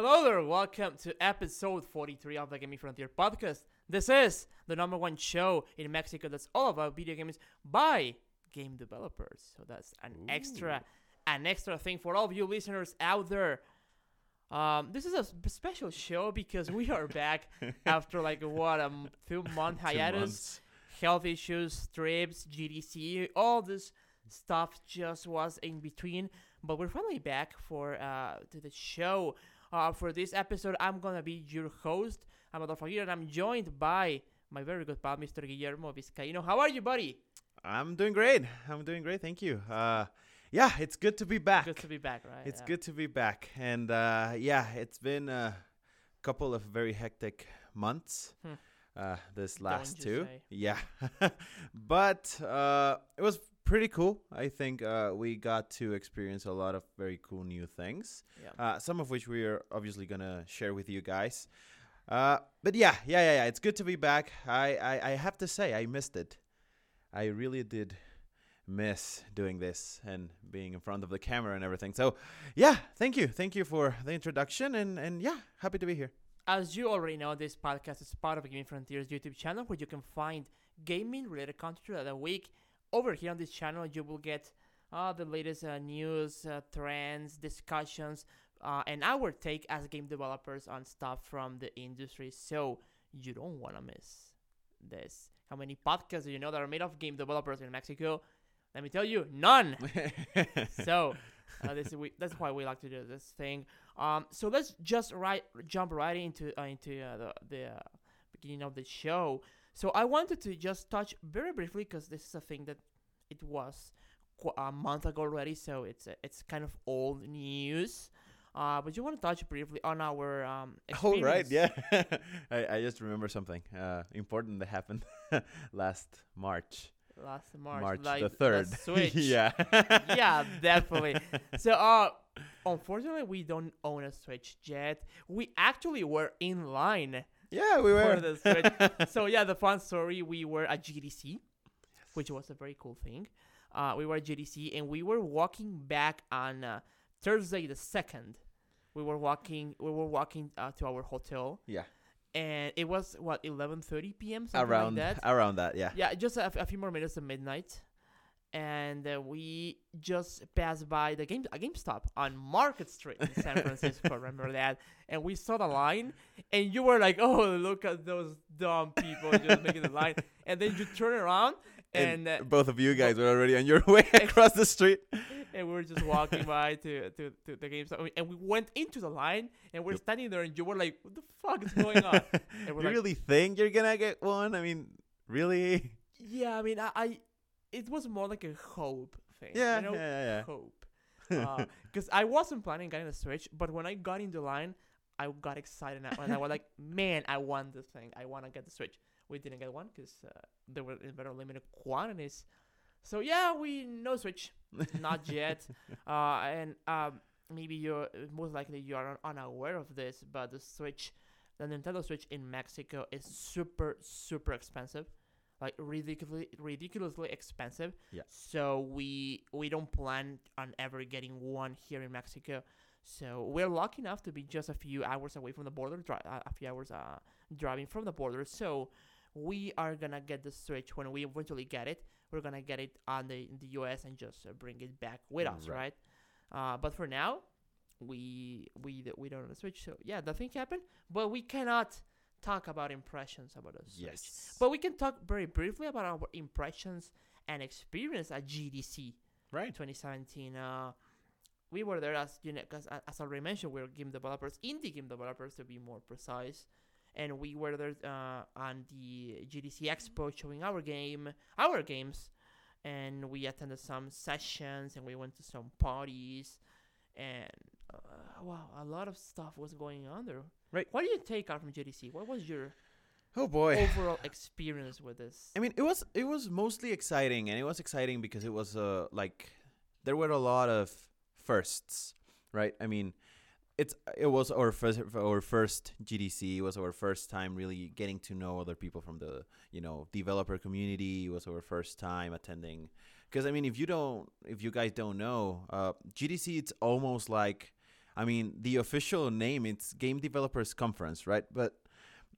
Hello there, welcome to episode 43 of the Gaming Frontier podcast. This is the number one show in Mexico that's all about video games by game developers. So that's an extra, an extra thing for all of you listeners out there. Um, this is a special show because we are back after like what a m- two month hiatus months. health issues, trips, GDC, all this stuff just was in between. But we're finally back for uh to the show. Uh, for this episode, I'm gonna be your host. I'm Adolfo Aguirre, and I'm joined by my very good pal, Mr. Guillermo Vizcaíno. How are you, buddy? I'm doing great. I'm doing great. Thank you. Uh, yeah, it's good to be back. Good to be back, right? it's Yeah. good to be back. And uh, yeah, it's been a couple of very hectic months. Hmm. Uh, this last two, say. yeah, but uh, it was pretty cool. I think uh, we got to experience a lot of very cool new things. Yeah. uh, some of which we are obviously gonna share with you guys. Uh, but yeah, yeah, yeah, yeah. It's good to be back. I, I, I have to say, I missed it. I really did miss doing this and being in front of the camera and everything. So, yeah, thank you, thank you for the introduction, and and yeah, happy to be here. As you already know, this podcast is part of Gaming Frontiers YouTube channel where you can find gaming related content throughout the week. Over here on this channel, you will get uh, the latest uh, news, uh, trends, discussions, uh, and our take as game developers on stuff from the industry. So you don't want to miss this. How many podcasts do you know that are made of game developers in Mexico? Let me tell you, none so uh, this is we, that's why we like to do this thing. Um, so let's just right jump right into uh, into uh, the the uh, beginning of the show. So I wanted to just touch very briefly because this is a thing that it was a month ago already, so it's uh, it's kind of old news. Uh, but you want to touch briefly on our um. oh right, yeah. I, I just remember something uh, important that happened last March, Last March, March, like the third. Switch. yeah. yeah, definitely. So, uh, unfortunately, we don't own a Switch yet. We actually were in line Yeah, we were. for the Switch. so, yeah, the fun story: we were at GDC, which was a very cool thing. Uh, we were at GDC, and we were walking back on uh, Thursday the second. We were walking. We were walking uh, to our hotel, yeah, and it was what 11:30 p.m. something around like that around that. Yeah. yeah, just a, a few more minutes to midnight, and uh, we just passed by the game a GameStop on Market Street in San Francisco. remember that? And we saw the line, and you were like, "Oh, look at those dumb people just making the line." And then you turn around, and And uh, both of you guys were already on your way across the street. and we were just walking by to, to, to the GameStop, and we went into the line, and we're Yep. standing there, and you were like, "What the fuck is going on?" You like, really think you're gonna get one? I mean, really? Yeah, I mean, I, I it was more like a hope thing. Yeah, you know, yeah, yeah. hope. Because I wasn't planning getting a Switch, but when I got in the line, I got excited and I, was like, "Man, I want this thing. I want to get the Switch." We didn't get one because uh, they were in very limited quantities. So yeah, we no Switch, not yet. Uh, and um, maybe you're most likely you are unaware of this, but the Switch, the Nintendo Switch in Mexico is super super expensive, like ridiculously ridiculously expensive. Yeah. So we we don't plan on ever getting one here in Mexico. So we're lucky enough to be just a few hours away from the border, dri- uh, a few hours uh, driving from the border. So we are gonna get the Switch when we eventually get it. We're gonna get it on the in the U.S. and just uh, bring it back with us, right? Right. Uh, but for now, we we we don't have a Switch. So yeah, nothing happened. But we cannot talk about impressions about the Switch. Yes. But we can talk very briefly about our impressions and experience at GDC right. 2017. Uh, we were there as you know, cause a- as I already mentioned, we're game developers, indie game developers to be more precise, and we were there uh, on the GDC Expo showing our game, our games, and we attended some sessions and we went to some parties, and uh, wow, a lot of stuff was going on there. Right. What did you take out from GDC? What was your Oh boy. overall experience with this? I mean, it was it was mostly exciting, and it was exciting because it was uh like there were a lot of firsts, right? I mean, it's it was our first our first GDC. It was our first time really getting to know other people from the you know developer community. It was our first time attending. Because I mean, if you don't, if you guys don't know, uh, GDC it's almost like I mean, the official name it's Game Developers Conference, right? But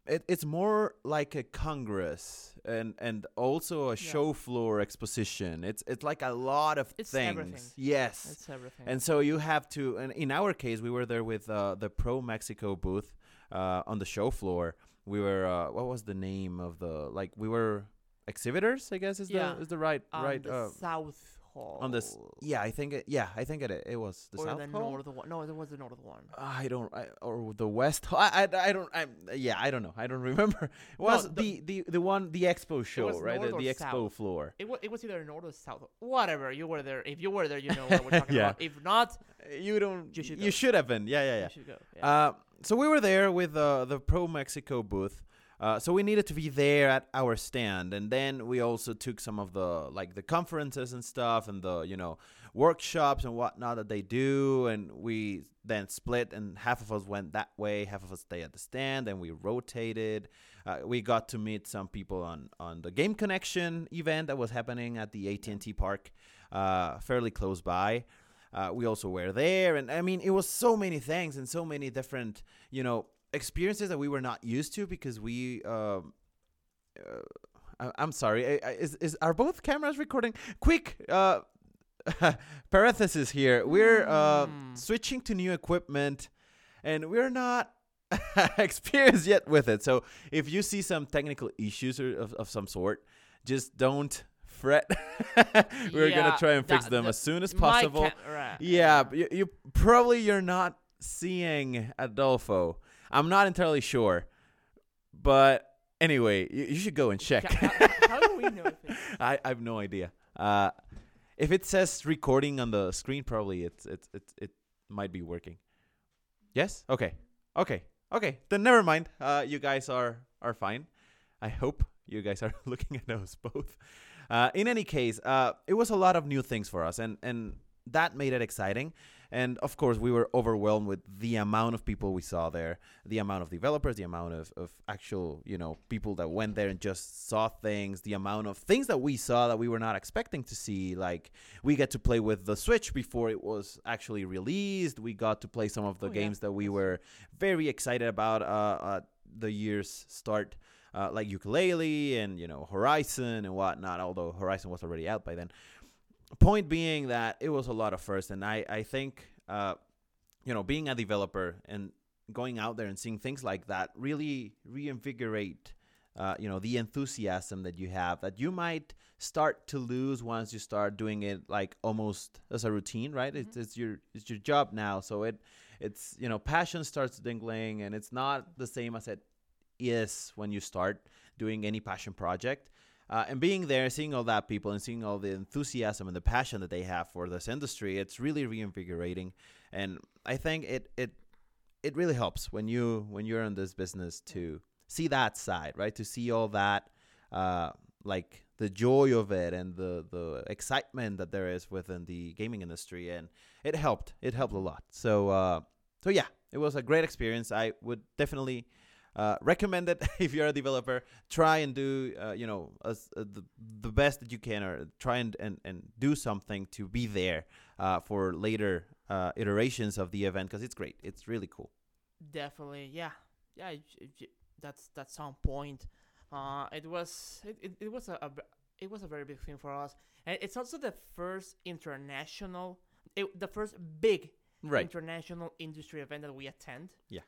it, it's more like a congress and and also a Yeah. show floor exposition. It's it's like a lot of It's things. everything. Yes. It's everything. And so you have to, and in our case, we were there with uh, the Pro Mexico booth uh, on the show floor. We were, uh, what was the name of the, like, we were exhibitors, I guess is Yeah. the is the right on right the uh, South Hall. on this. Yeah, I think it. Yeah, I think it. It was the or South the Hall? north one. No, it was the north one. I don't, I, or the West. Hall. I, I, I don't. I, yeah, I don't know. I don't remember. It was No, the, the the one the expo show, right? The, the expo south? floor. It was, it was either north or south. Whatever. You were there. If you were there, you know what we're talking Yeah. about. If not, You don't. You should you should have been. Yeah, yeah, yeah. you should go. Yeah. Uh, so we were there with uh, the Pro Mexico booth. Uh, so we needed to be there at our stand, and then we also took some of the like the conferences and stuff, and the you know workshops and whatnot that they do, and we then split, and half of us went that way, half of us stay at the stand, and we rotated. Uh, we got to meet some people on on the Game Connection event that was happening at the AT and T Park, uh, fairly close by. Uh, we also were there, and I mean, it was so many things and so many different, you know, experiences that we were not used to because we. Um, uh, I, I'm sorry. I, I, is is are both cameras recording? Quick, uh, parenthesis here. We're uh, Hmm. switching to new equipment, and we're not experienced yet with it. So if you see some technical issues or of, of some sort, just don't fret. we're Yeah, gonna try and fix that- them the- as soon as possible. right, Yeah, you, you probably you're not seeing Adolfo. I'm not entirely sure, but anyway, you, you should go and check. How, how do we know if I, I have no idea. Uh, if it says recording on the screen, probably it's it's it's it might be working. Yes. Okay. Okay. Okay. Then never mind. Uh, you guys are are fine. I hope you guys are looking at those both. Uh, in any case, uh, it was a lot of new things for us, and and that made it exciting. And of course, we were overwhelmed with the amount of people we saw there, the amount of developers, the amount of, of actual, you know, people that went there and just saw things, the amount of things that we saw that we were not expecting to see. Like, we get to play with the Switch before it was actually released. We got to play some of the Oh, yeah. games that we were very excited about uh, at the year's start. Uh, like Yooka-Laylee and you know Horizon and whatnot. Although Horizon was already out by then, point being that it was a lot of first and i i think uh you know being a developer and going out there and seeing things like that really reinvigorate uh, you know the enthusiasm that you have that you might start to lose once you start doing it like almost as a routine right? It's, it's your it's your job now so it it's you know passion starts dingling and it's not the same as it is when you start doing any passion project uh, and being there, seeing all that people, and seeing all the enthusiasm and the passion that they have for this industry, it's really reinvigorating. And I think it it it really helps when you when you're in this business to see that side, right? To see all that, uh, like the joy of it and the the excitement that there is within the gaming industry, and it helped. It helped a lot. So uh, so yeah, it was a great experience. I would definitely uh, recommend it if you're a developer. Try and do uh, you know as, uh, the the best that you can, or try and and, and do something to be there uh, for later uh, iterations of the event because it's great. It's really cool. Definitely, yeah, yeah. that's that's on point. Uh, it was it, it, it was a, a it was a very big thing for us, and it's also the first international, it, the first big Right. international industry event that we attend. Yeah.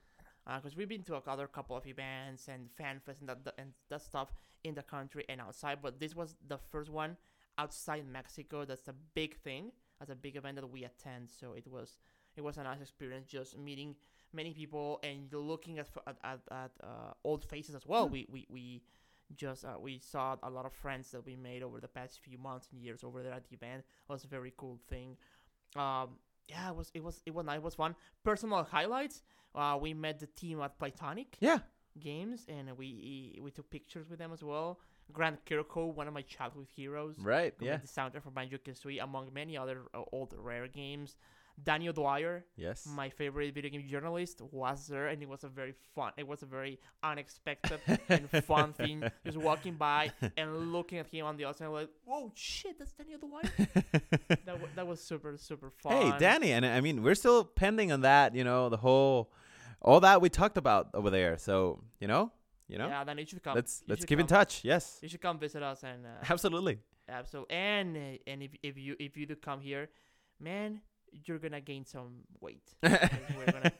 Because we've been to a other couple of events and fan fest and that, and that stuff in the country and outside, but this was the first one outside Mexico. That's a big thing. That's a big event that we attend. So it was it was a nice experience just meeting many people and looking at at, at, at uh, old faces as well. Yeah. We we we just uh, we saw a lot of friends that we made over the past few months and years over there at the event. It was a very cool thing. Um, yeah, it was it was it was nice. It was fun. Personal highlights. Uh, we met the team at Playtonic Yeah. Games, and we we took pictures with them as well. Grant Kirkhope, one of my childhood heroes, Right. Yeah. the soundtrack for Banjo Kazooie, among many other uh, old rare games. Danny O'Dwyer, Yes. my favorite video game journalist, was there, and it was a very fun. It was a very unexpected and fun thing. Just walking by and looking at him on the outside, like, "Whoa, shit, that's Danny O'Dwyer." that w- that was super super fun. hey, Danny, and I mean, we're still pending on that. You know, the whole, all that we talked about over there. So you know, you know, Yeah, then you should come. let's let's keep in touch. Yes, You should come visit us and uh, absolutely. absolutely. And and if if you if you do come here, man, you're gonna gain some weight. We're gonna-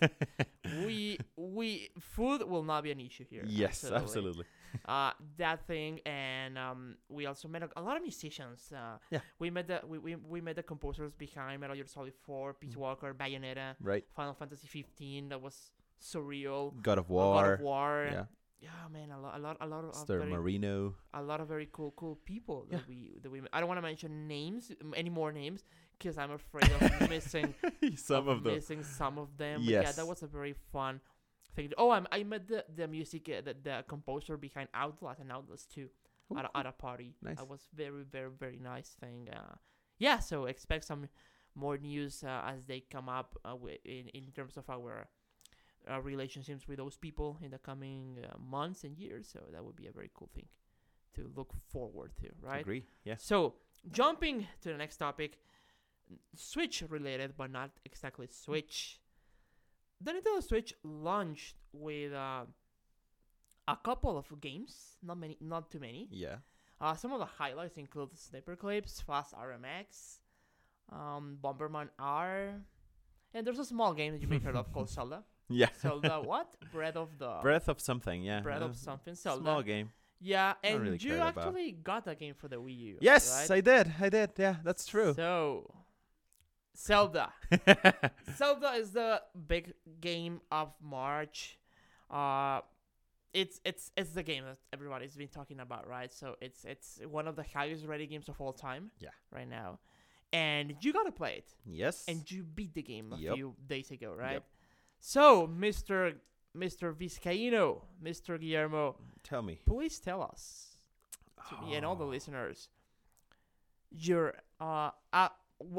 we we food will not be an issue here. yes, absolutely. uh, that thing, and um, we also met a, a lot of musicians. Uh, Yeah. we met the we, we, we met the composers behind Metal Gear Solid 4, Peace Mm. Walker, Bayonetta, Right. Final Fantasy 15. That was surreal. God of War, God of War. Yeah. Yeah, man, a lot, a lot, a lot of very, Marino. a lot of very cool, cool people that Yeah. we that we. I don't want to mention names, any more names, because I'm afraid of missing Some of them. missing some of them. But yeah, that was a very fun thing. Oh, I'm, I met the the music, uh, the, the composer behind Outlast and Outlast 2 at, a, at a party. Nice. That was very, very, very nice thing. Uh, yeah, so expect some more news uh, as they come up uh, in in terms of our. Uh, relationships with those people in the coming uh, months and years, so that would be a very cool thing to look forward to, right? Agree. Yeah. So, jumping to the next topic, Switch related, but not exactly Switch. The Nintendo Switch launched with uh, a couple of games, not many, not too many. Yeah. Uh, some of the highlights include Sniper Clips, Fast RMX, um, Bomberman R, and there's a small game that you may have heard of called Zelda. Yeah. Zelda what? Breath of the Breath of something. Yeah. Breath uh, of something. Zelda. Small game. Yeah, and really you care about. actually got that game for the Wii U. Yes, right? I did. I did. Yeah, that's true. So, Zelda. Zelda is the big game of March. Uh, it's it's it's the game that everybody's been talking about, right? So it's it's one of the highest rated games of all time. Yeah. Right now, and you gotta play it, yes. and you beat the game a Yep. few days ago, right? Yep. So, Mister Mister Vizcaino, Mister Guillermo, Tell me. please tell us to me and all the Oh. listeners your uh a,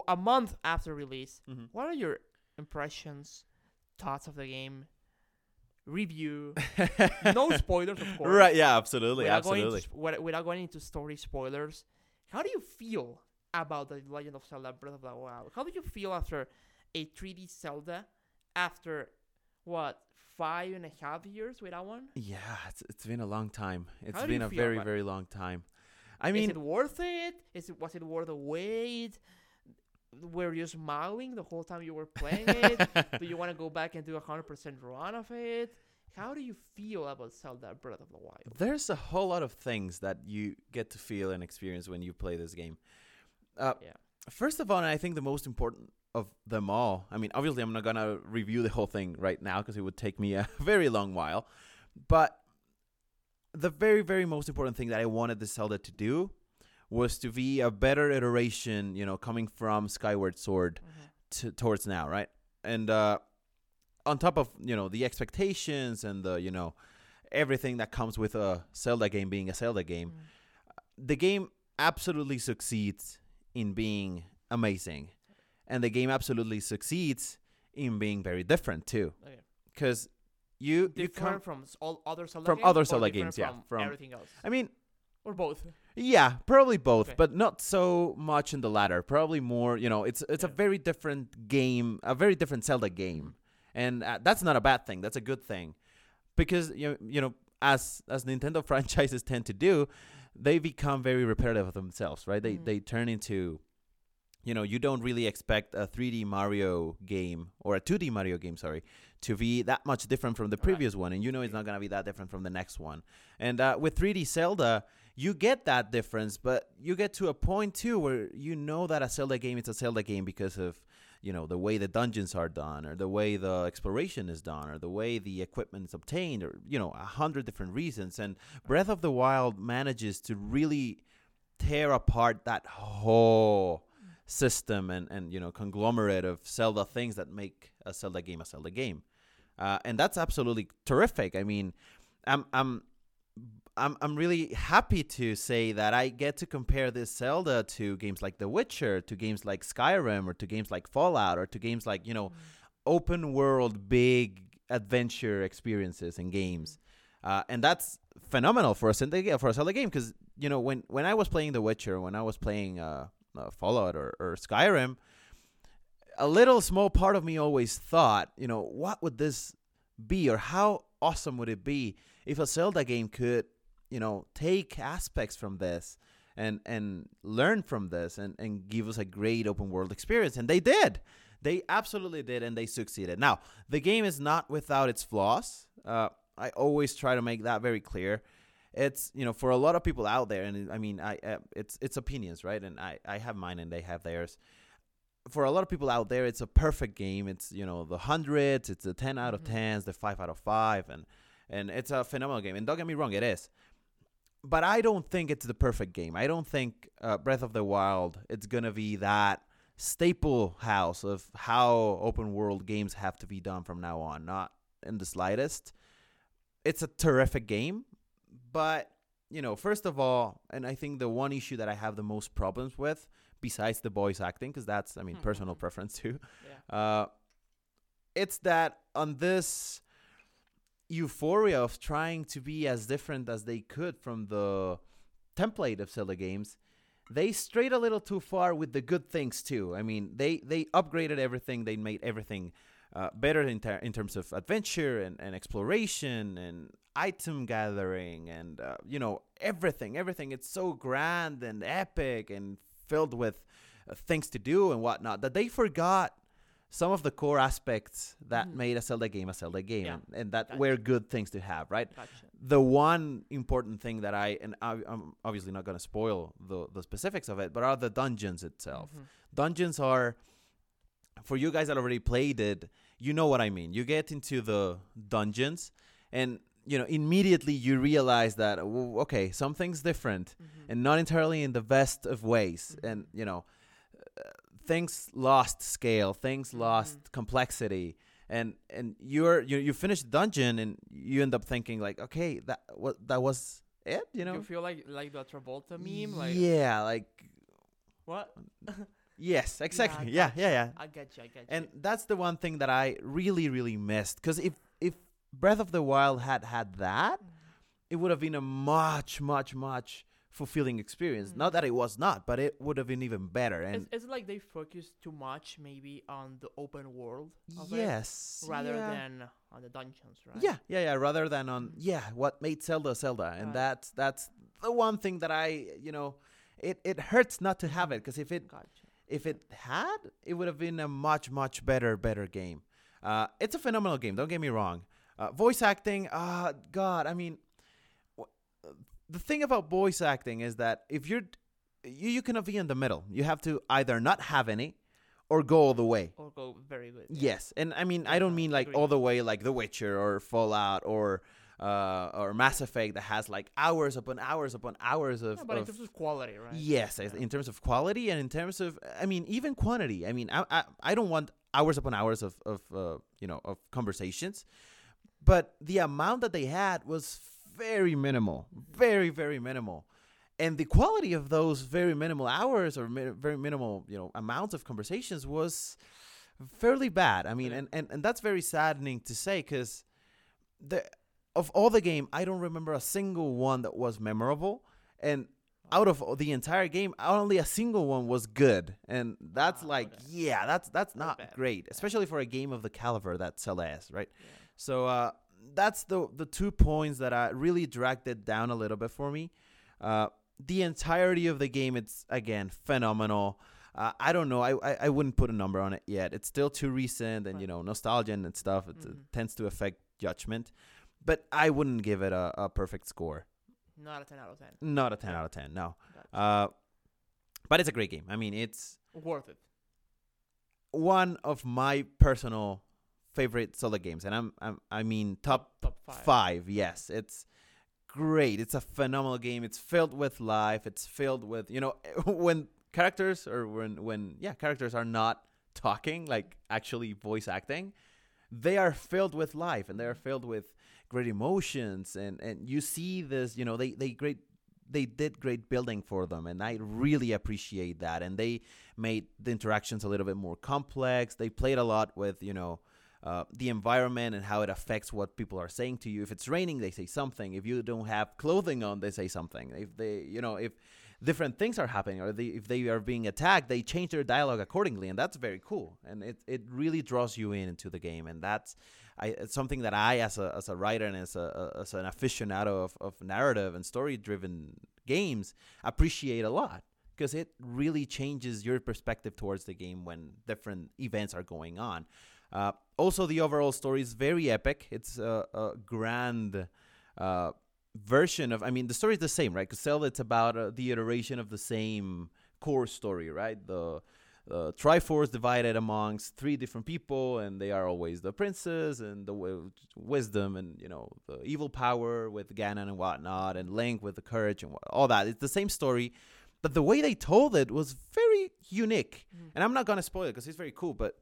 a month after release Mhm. what are your impressions thoughts of the game review no spoilers of course Right. Yeah. Absolutely. without going, Absolutely. into, without- without going into story spoilers how do you feel about the legend of zelda breath of the wild how do you feel after a 3d zelda after what five and a half years without one Yeah. It's it's been a long time. It's How been a very it? very long time. I is mean, it worth it? Is it was it worth the wait? Were you smiling the whole time you were playing it? do you want to go back and do a hundred percent run of it? How do you feel about Zelda Breath of the Wild? there's a whole lot of things that you get to feel and experience when you play this game. Uh, Yeah. First of all, and I think the most important of them all. I mean, obviously, I'm not gonna review the whole thing right now because it would take me a very long while. But the very, very most important thing that I wanted the Zelda to do was to be a better iteration, you know, coming from Skyward Sword to, towards now, right? And uh, on top of you know the expectations and the you know everything that comes with a Zelda game being a Zelda game, Mm. the game absolutely succeeds in being amazing, and the game absolutely succeeds in being very different too, because you you Different come. from all other Zelda from games other Zelda games, yeah, From, from- everything else, I mean, or both. Yeah, probably both, Okay. but not so much in the latter. Probably more, you know, it's it's a very different game, a very different Zelda game, and uh, that's not a bad thing. That's a good thing, because you you know, as as Nintendo franchises tend to do, they become very repetitive of themselves, right? They Mhm. they turn into, you know, you don't really expect a 3D Mario game or a 2D Mario game, sorry, to be that much different from the Right. previous one, and you know it's not gonna be that different from the next one. And uh, with 3D Zelda, you get that difference, but you get to a point too where you know that a Zelda game is a Zelda game because of you know the way the dungeons are done, or the way the exploration is done, or the way the equipment is obtained, or you know a hundred different reasons. And Breath of the Wild manages to really tear apart that whole system and and you know conglomerate of Zelda things that make a Zelda game a Zelda game, uh, and that's absolutely terrific. I mean, I'm I'm I'm I'm really happy to say that I get to compare this Zelda to games like The Witcher, to games like Skyrim, or to games like Fallout, or to games like you know Mm. open world big adventure experiences and games. Uh, and that's phenomenal for a Zelda for a Zelda game because you know when when I was playing The Witcher, when I was playing uh, uh, Fallout or, or Skyrim, a little small part of me always thought, you know, what would this be or how awesome would it be if a Zelda game could, you know, take aspects from this and and learn from this and and give us a great open world experience and they did. They absolutely did and they succeeded. Now, the game is not without its flaws. Uh, I always try to make that very clear. It's you know for a lot of people out there, and I mean I uh, it's it's opinions, right? And I I have mine and they have theirs. For a lot of people out there, it's a perfect game. It's you know the hundreds, it's the ten out of Mhm. tens, the five out of five, and and it's a phenomenal game. And don't get me wrong, it is. But I don't think it's the perfect game. I don't think uh, Breath of the Wild it's gonna be that staple house of how open world games have to be done from now on. Not in the slightest. It's a terrific game, but you know, first of all, and I think the one issue that I have the most problems with, besides the voice acting, because that's, I mean, personal Mhm. preference too, Yeah. uh, it's that on this euphoria of trying to be as different as they could from the template of Zelda games, they strayed a little too far with the good things too. I mean, they they upgraded everything. They made everything uh, better in, ter- in terms of adventure and, and exploration and item gathering and uh, you know everything. Everything. It's so grand and epic and filled with uh, things to do and whatnot that they forgot some of the core aspects that Mhm. made a Zelda game a Zelda game Yeah. and, and that Gotcha. were good things to have, right? Gotcha. the one important thing that I and I, I'm obviously not going to spoil the the specifics of it, but are the dungeons itself. Mhm. Dungeons are for you guys that already played it. You know what I mean. You get into the dungeons, and you know immediately you realize that okay, something's different, Mhm. and not entirely in the best of ways, Mhm. and you know. uh, Things lost scale, things Mhm. lost complexity, and and you're you you finish the dungeon and you end up thinking like okay that what that was it you know you feel like like the Travolta meme, like yeah like what? yes exactly Yeah, yeah yeah yeah, I get you. I get you. and that's the one thing that I really really missed because if if Breath of the Wild had had that it would have been a much much much fulfilling experience Mhm. not that it was not but it would have been even better and It's, it's like they focused too much maybe on the open world of it, yes rather yeah. than on the dungeons, right? Yeah, yeah, yeah. Rather than on Mhm. yeah, what made Zelda Zelda, and Right. that's that's the one thing that I you know, it it hurts not to have it because if it Gotcha. If it had, it would have been a much much better better game. Uh, it's a phenomenal game. Don't get me wrong. Uh, voice acting, uh, God, I mean, wh- the thing about voice acting is that if you're you you cannot be in the middle. You have to either not have any or go all the way. Or go very good. Yes, and I mean I don't mean like all the way like The Witcher or Fallout or uh, or Mass Effect that has like hours upon hours upon hours of. Yeah, but in terms of quality, right? Yes, Yeah. in terms of quality and in terms of I mean even quantity. I mean I I, I don't want hours upon hours of of uh, you know of conversations, but the amount that they had was very minimal, very very minimal. And the quality of those very minimal hours or mi- very minimal, you know, amounts of conversations was fairly bad. I mean, and, and, and that's very saddening to say because the of all the game, I don't remember a single one that was memorable. And out of the entire game, only a single one was good, and that's Ah, like, okay. yeah, that's that's Not bad. great, especially for a game of the caliber that is, right? Yeah. So uh, that's the the two points that I really dragged it down a little bit for me. Uh, the entirety of the game, it's again phenomenal. Uh, I don't know. I, I I wouldn't put a number on it yet. It's still too recent, and Right. you know, nostalgia and stuff. It, Mhm. it tends to affect judgment, but I wouldn't give it a, a perfect score. Not a 10 out of 10. Not a ten out of ten. No. Gotcha. Uh, but it's a great game. I mean, it's Worth it. one of my personal favorite Zelda games, and I'm, I'm I mean top top five. five. Yes, it's great. It's a phenomenal game. It's filled with life. It's filled with you know when characters or when when yeah characters are not talking like actually voice acting. they are filled with life and they are filled with great emotions and and you see this you know they they great they did great building for them and i really appreciate that and they made the interactions a little bit more complex. They played a lot with you know uh, the environment and how it affects what people are saying to you. If it's raining they say something. If you don't have clothing on they say something. If they you know if different things are happening or they, if they are being attacked they change their dialogue accordingly and that's very cool. And it, it really draws you in into the game and that's I, something that I as a, as a writer and as, a, as an aficionado of, of narrative and story driven games appreciate a lot because it really changes your perspective towards the game when different events are going on. Uh, also the overall story is very epic. It's a, a grand uh, version of. I mean, the story is the same, right? Because it's about uh, the iteration of the same core story, right? The uh, Triforce divided amongst three different people, and they are always the princes and the w- wisdom and you know the evil power with Ganon and whatnot, and Link with the courage and wh- all that. It's the same story, but the way they told it was very unique. Mhm. And I'm not gonna spoil it because it's very cool, but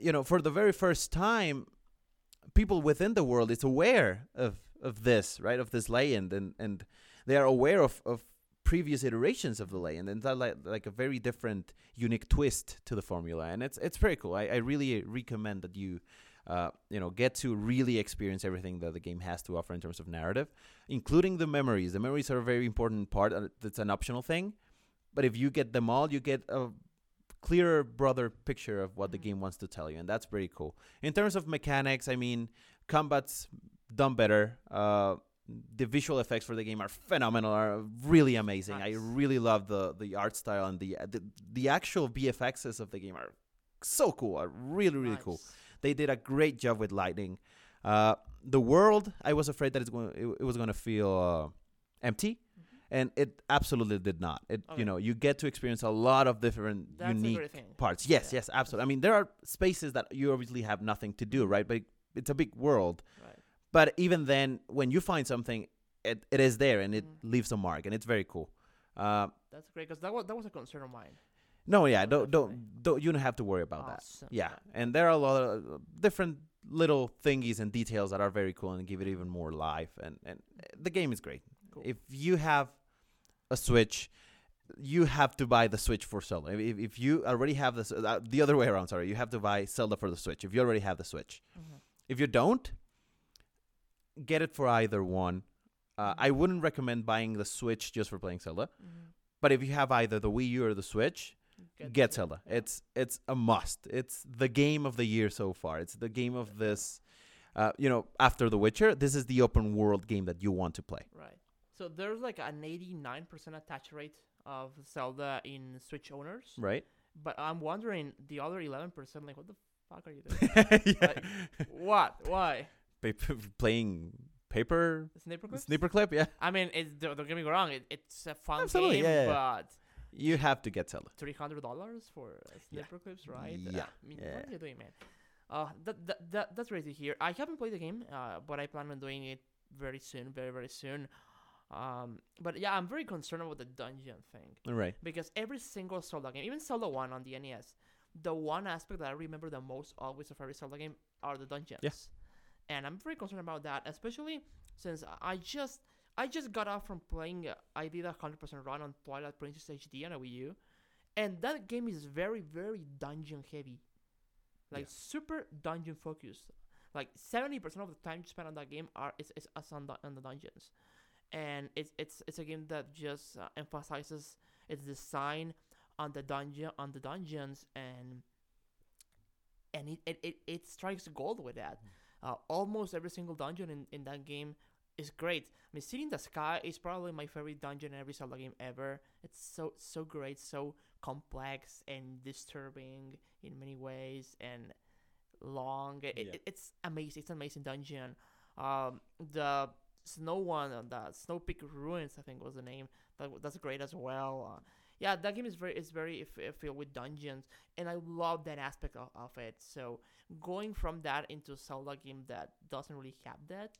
you know, for the very first time, people within the world is aware of of this, right? Of this land, and and they are aware of of previous iterations of the land, and that like like a very different, unique twist to the formula, and it's it's very cool. I, I really recommend that you. Uh, you know, get to really experience everything that the game has to offer in terms of narrative, including the memories. The memories are a very important part. It's an optional thing, but if you get them all, you get a clearer, broader picture of what the Mhm. game wants to tell you, and that's pretty cool. In terms of mechanics, I mean, combat's done better. Uh, the visual effects for the game are phenomenal, are really amazing. I really love the the art style and the the, the actual VFXs of the game are so cool. Are really really cool. They did a great job with lighting. Uh, the world, I was afraid that it's going it, it was going to feel uh, empty, Mhm. and it absolutely did not. It Okay. you know you get to experience a lot of different That's unique parts. Yes, Yeah. yes, absolutely. I mean, there are spaces that you obviously have nothing to do, right? But it's a big world. Right. But even then, when you find something, it, it is there and it Mhm. leaves a mark, and it's very cool. Uh, That's great because that was that was a concern of mine. no, yeah, don't don't don't you don't have to worry about that. Awesome. Yeah, and there are a lot of uh, different little thingies and details that are very cool and give it even more life. And and uh, the game is great. Cool. If you have a Switch, you have to buy the Switch for Zelda. If, if you already have this, uh, the other way around, sorry, you have to buy Zelda for the Switch. If you already have the Switch, Mhm. if you don't, get it for either one. Uh, I wouldn't recommend buying the Switch just for playing Zelda. Mhm. But if you have either the Wii U or the Switch, Get get Zelda. yeah. It's it's a must. It's the game of the year so far. It's the game of this. Uh, you know, after The Witcher, this is the open world game that you want to play. Right. So there's like an 89% attach rate of Zelda in Switch owners. Right? But I'm wondering the other 11%, like, what the fuck are you doing? yeah. what? Why? Pa- playing paper Sniper clips? sniper clip. Yeah, I mean, it's, don't, don't get me wrong. It, it's a fun Absolutely, game, yeah, yeah. but you have to get Zelda. $300 for uh, Yeah. sniper clips, right? Yeah, I mean, yeah. what are you doing, man? Uh, that, that, that, that's great to hear. I haven't played the game, uh, but I plan on doing it very soon, very, very soon. Um, but yeah, I'm very concerned about the dungeon thing. Right. because every single Zelda game, even Zelda 1 on the NES, the one aspect that I remember the most always of every Zelda game are the dungeons. And I'm very concerned about that, especially since I just I just got off from playing I did a 100% run on Twilight Princess HD on a Wii U, and that game is very very dungeon heavy. Like Yeah. super dungeon focused. Like 70% of the time you spend on that game are is, is us on the, on the dungeons. And it's it's it's a game that just uh, emphasizes its design on the dungeon on the dungeons and and it it, it, it strikes gold with that. Uh, almost every single dungeon in, in that game is great. I mean, City in the Sky is probably my favorite dungeon in every Zelda game ever. It's so so great, so complex and disturbing in many ways, and long. It, Yeah. it- it's amazing. It's an amazing dungeon. Um, the Snow one, uh, the Snow Peak Ruins, I think was the name. That that's great as well. Uh, yeah, that game is very is very uh, filled with dungeons, and I love that aspect of, of it. So going from that into a Zelda game that doesn't really have that,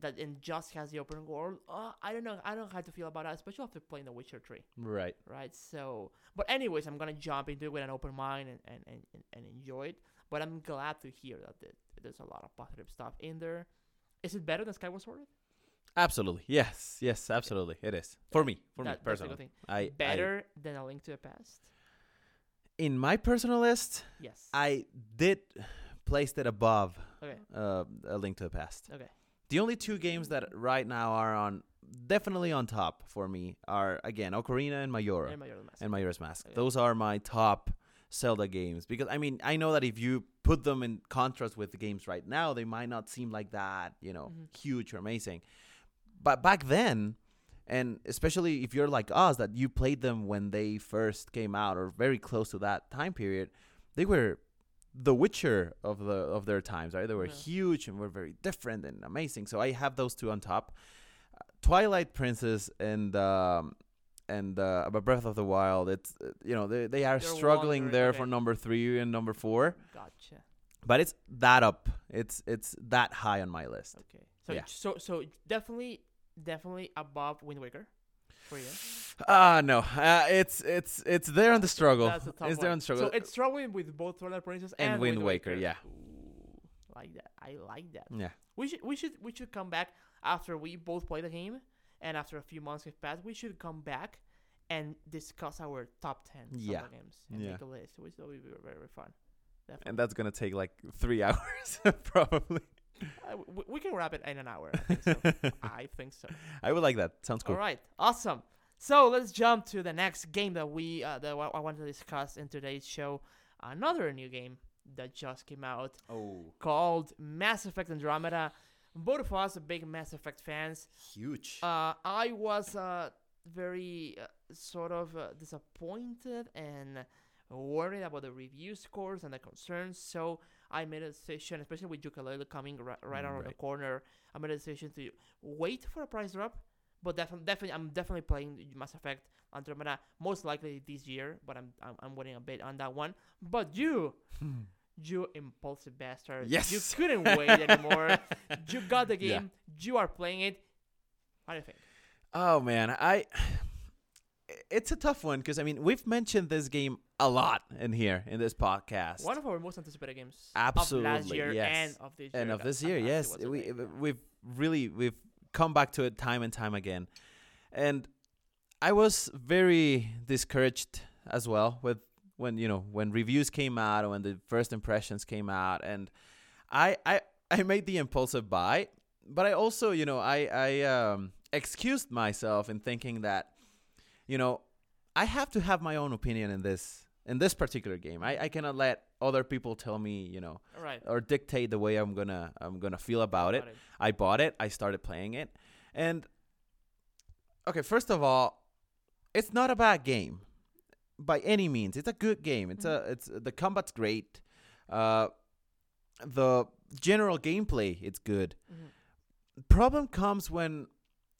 that and just has the open world, uh, I don't know. I don't know how to feel about that, especially after playing The Witcher Three, Right. right? So, but anyways, I'm gonna jump into it with an open mind and and, and, and- enjoy it. but I'm glad to hear that th- there's a lot of positive stuff in there. Is it better than Skyward Sword? Absolutely. Yes. Yes. Absolutely. It is for me. For That- me personally. I I- Better than A Link to the Past? in my personal list, Yes. I did place it above okay. uh, A Link to the Past. Okay. The only two games that right now are on definitely on top for me are again Ocarina and Majora And Majora's Mask. and Majora's Mask. Okay. Those are my top Zelda games because I mean I know that if you put them in contrast with the games right now, they might not seem like that, you know, Mhm. huge or amazing. But back then, and especially if you're like us that you played them when they first came out or very close to that time period, they were the Witcher of the of their times, right? They were Yeah. huge and were very different and amazing. So I have those two on top. Uh, Twilight Princess and um, and uh, Breath of the Wild. It's uh, you know they they are They're struggling there okay. for number three and number four, Gotcha. but it's that up. It's it's that high on my list. Okay. So Yeah. so so definitely definitely above Wind Waker for you. Ah no, uh, it's it's it's there on the struggle. That's tough It's there on the struggle. So it's struggling with both Twilight Princess And and, Wind Waker, yeah. Ooh, like that. I like that. yeah, We should we should we should come back after we both play the game and after a few months have passed. We should come back and discuss our top ten Yeah. Games and Yeah. make a list, which will be very very fun. Definitely. and that's gonna take like three hours probably. Uh, we, we can wrap it in an hour. I think so. I think so. I would like that. Sounds cool. All right, awesome. So let's jump to the next game that we uh, that I want to discuss in today's show. Another new game that just came out Oh, called Mass Effect Andromeda. Both of us are big Mass Effect fans. huge. Uh, I was uh, very uh, sort of uh, disappointed and worried about the review scores and the concerns. So I made a decision, especially with Yooka-Laylee coming ri- right mm, around the corner. I made a decision to wait for a price drop. But definitely, definitely, I'm definitely playing Mass Effect Andromeda most likely this year. But I'm, I'm, I'm waiting a bit on that one. But you, hmm. you impulsive bastard, Yes. you couldn't wait anymore. you got the Yeah. game. You are playing it. What do you think? Oh man, I it's a tough one because I mean we've mentioned this game a lot in here in this podcast. One of our most anticipated games of last Absolutely, year yes. and of this year. and of this year, yes, we we've really we've come back to it time and time again, and I was very discouraged as well with when you know when reviews came out and when the first impressions came out, and I I I made the impulsive buy, but I also you know I I um excused myself in thinking that you know I have to have my own opinion in this in this particular game. I I cannot let other people tell me you know right. or dictate the way I'm gonna I'm gonna feel about it. got I bought it. I started playing it, and okay. First of all, it's not a bad game by any means. It's a good game. It's a it's the combat's great. Uh, the general gameplay it's good. Mhm. Problem comes when,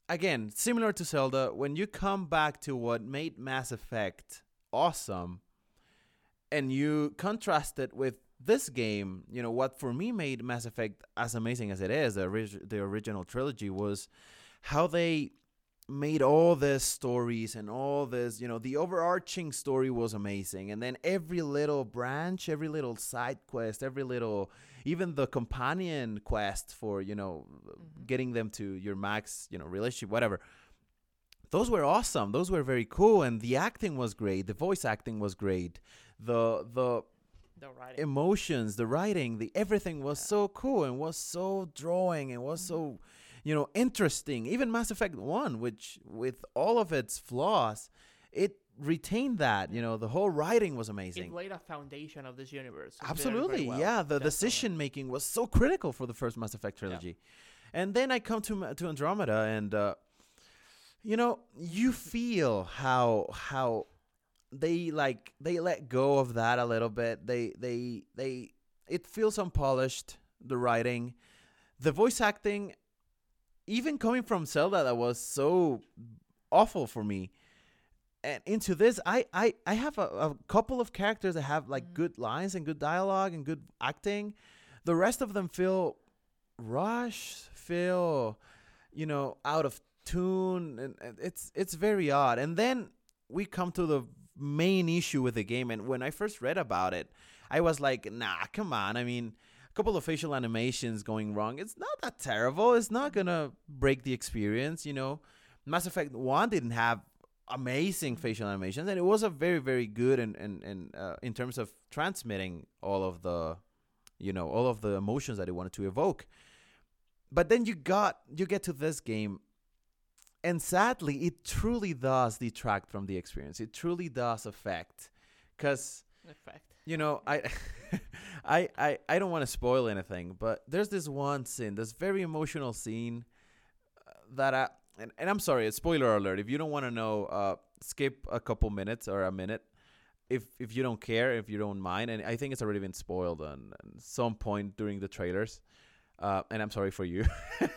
again, similar to Zelda, when you come back to what made Mass Effect awesome, and you contrast it with this game, you know what for me made Mass Effect as amazing as it is, the, orig- the original trilogy was how they made all these stories and all this, you know, the overarching story was amazing, and then every little branch, every little side quest, every little, even the companion quest for you know, Mhm. getting them to your max, you know, relationship, whatever. Those were awesome. Those were very cool, and the acting was great. The voice acting was great. The the The writing. emotions, the writing, the everything was Yeah. so cool and was so drawing and was so, you know, interesting. Even Mass Effect 1, which with all of its flaws, it retained that, you know, the whole writing was amazing. it laid a foundation of this universe. Absolutely. very well. yeah, the decision making was so critical for the first Mass Effect trilogy. And then I come to to Andromeda and uh you know, you feel how how they like they let go of that a little bit. They they they it feels unpolished the writing, the voice acting even coming from Zelda that was so awful for me. And into this, I I I have a, a couple of characters that have like Mhm. good lines and good dialogue and good acting. The rest of them feel rushed, feel you know out of tune, and, and it's it's very odd. And then we come to the main issue with the game. And when I first read about it, I was like, nah, come on. I mean, a couple of facial animations going wrong. It's not that terrible. It's not gonna break the experience, you know. Mass Effect One didn't have amazing facial animations, and it was a very, very good and and and uh, in terms of transmitting all of the, you know, all of the emotions that it wanted to evoke. But then you got you get to this game, and sadly, it truly does detract from the experience. It truly does affect, because you know i i i, I don't want to spoil anything but there's this one scene this very emotional scene uh, that i and, and i'm sorry it's spoiler alert. If you don't want to know uh skip a couple minutes or a minute if if you don't care if you don't mind and i think it's already been spoiled on, on some point during the trailers uh and i'm sorry for you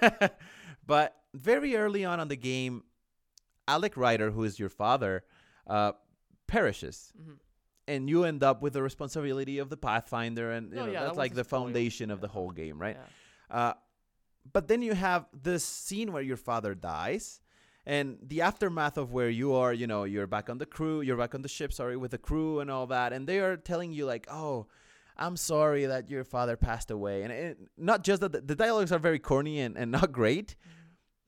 but very early on on the game alec ryder who is your father uh perishes Mhm. and you end up with the responsibility of the pathfinder and you Oh, know, yeah, that that's like the foundation of the whole game right Yeah. uh, but then you have this scene where your father dies and the aftermath of where you are you know you're back on the crew you're back on the ship sorry with the crew and all that and they are telling you like oh i'm sorry that your father passed away and it, not just that the, the dialogues are very corny and, and not great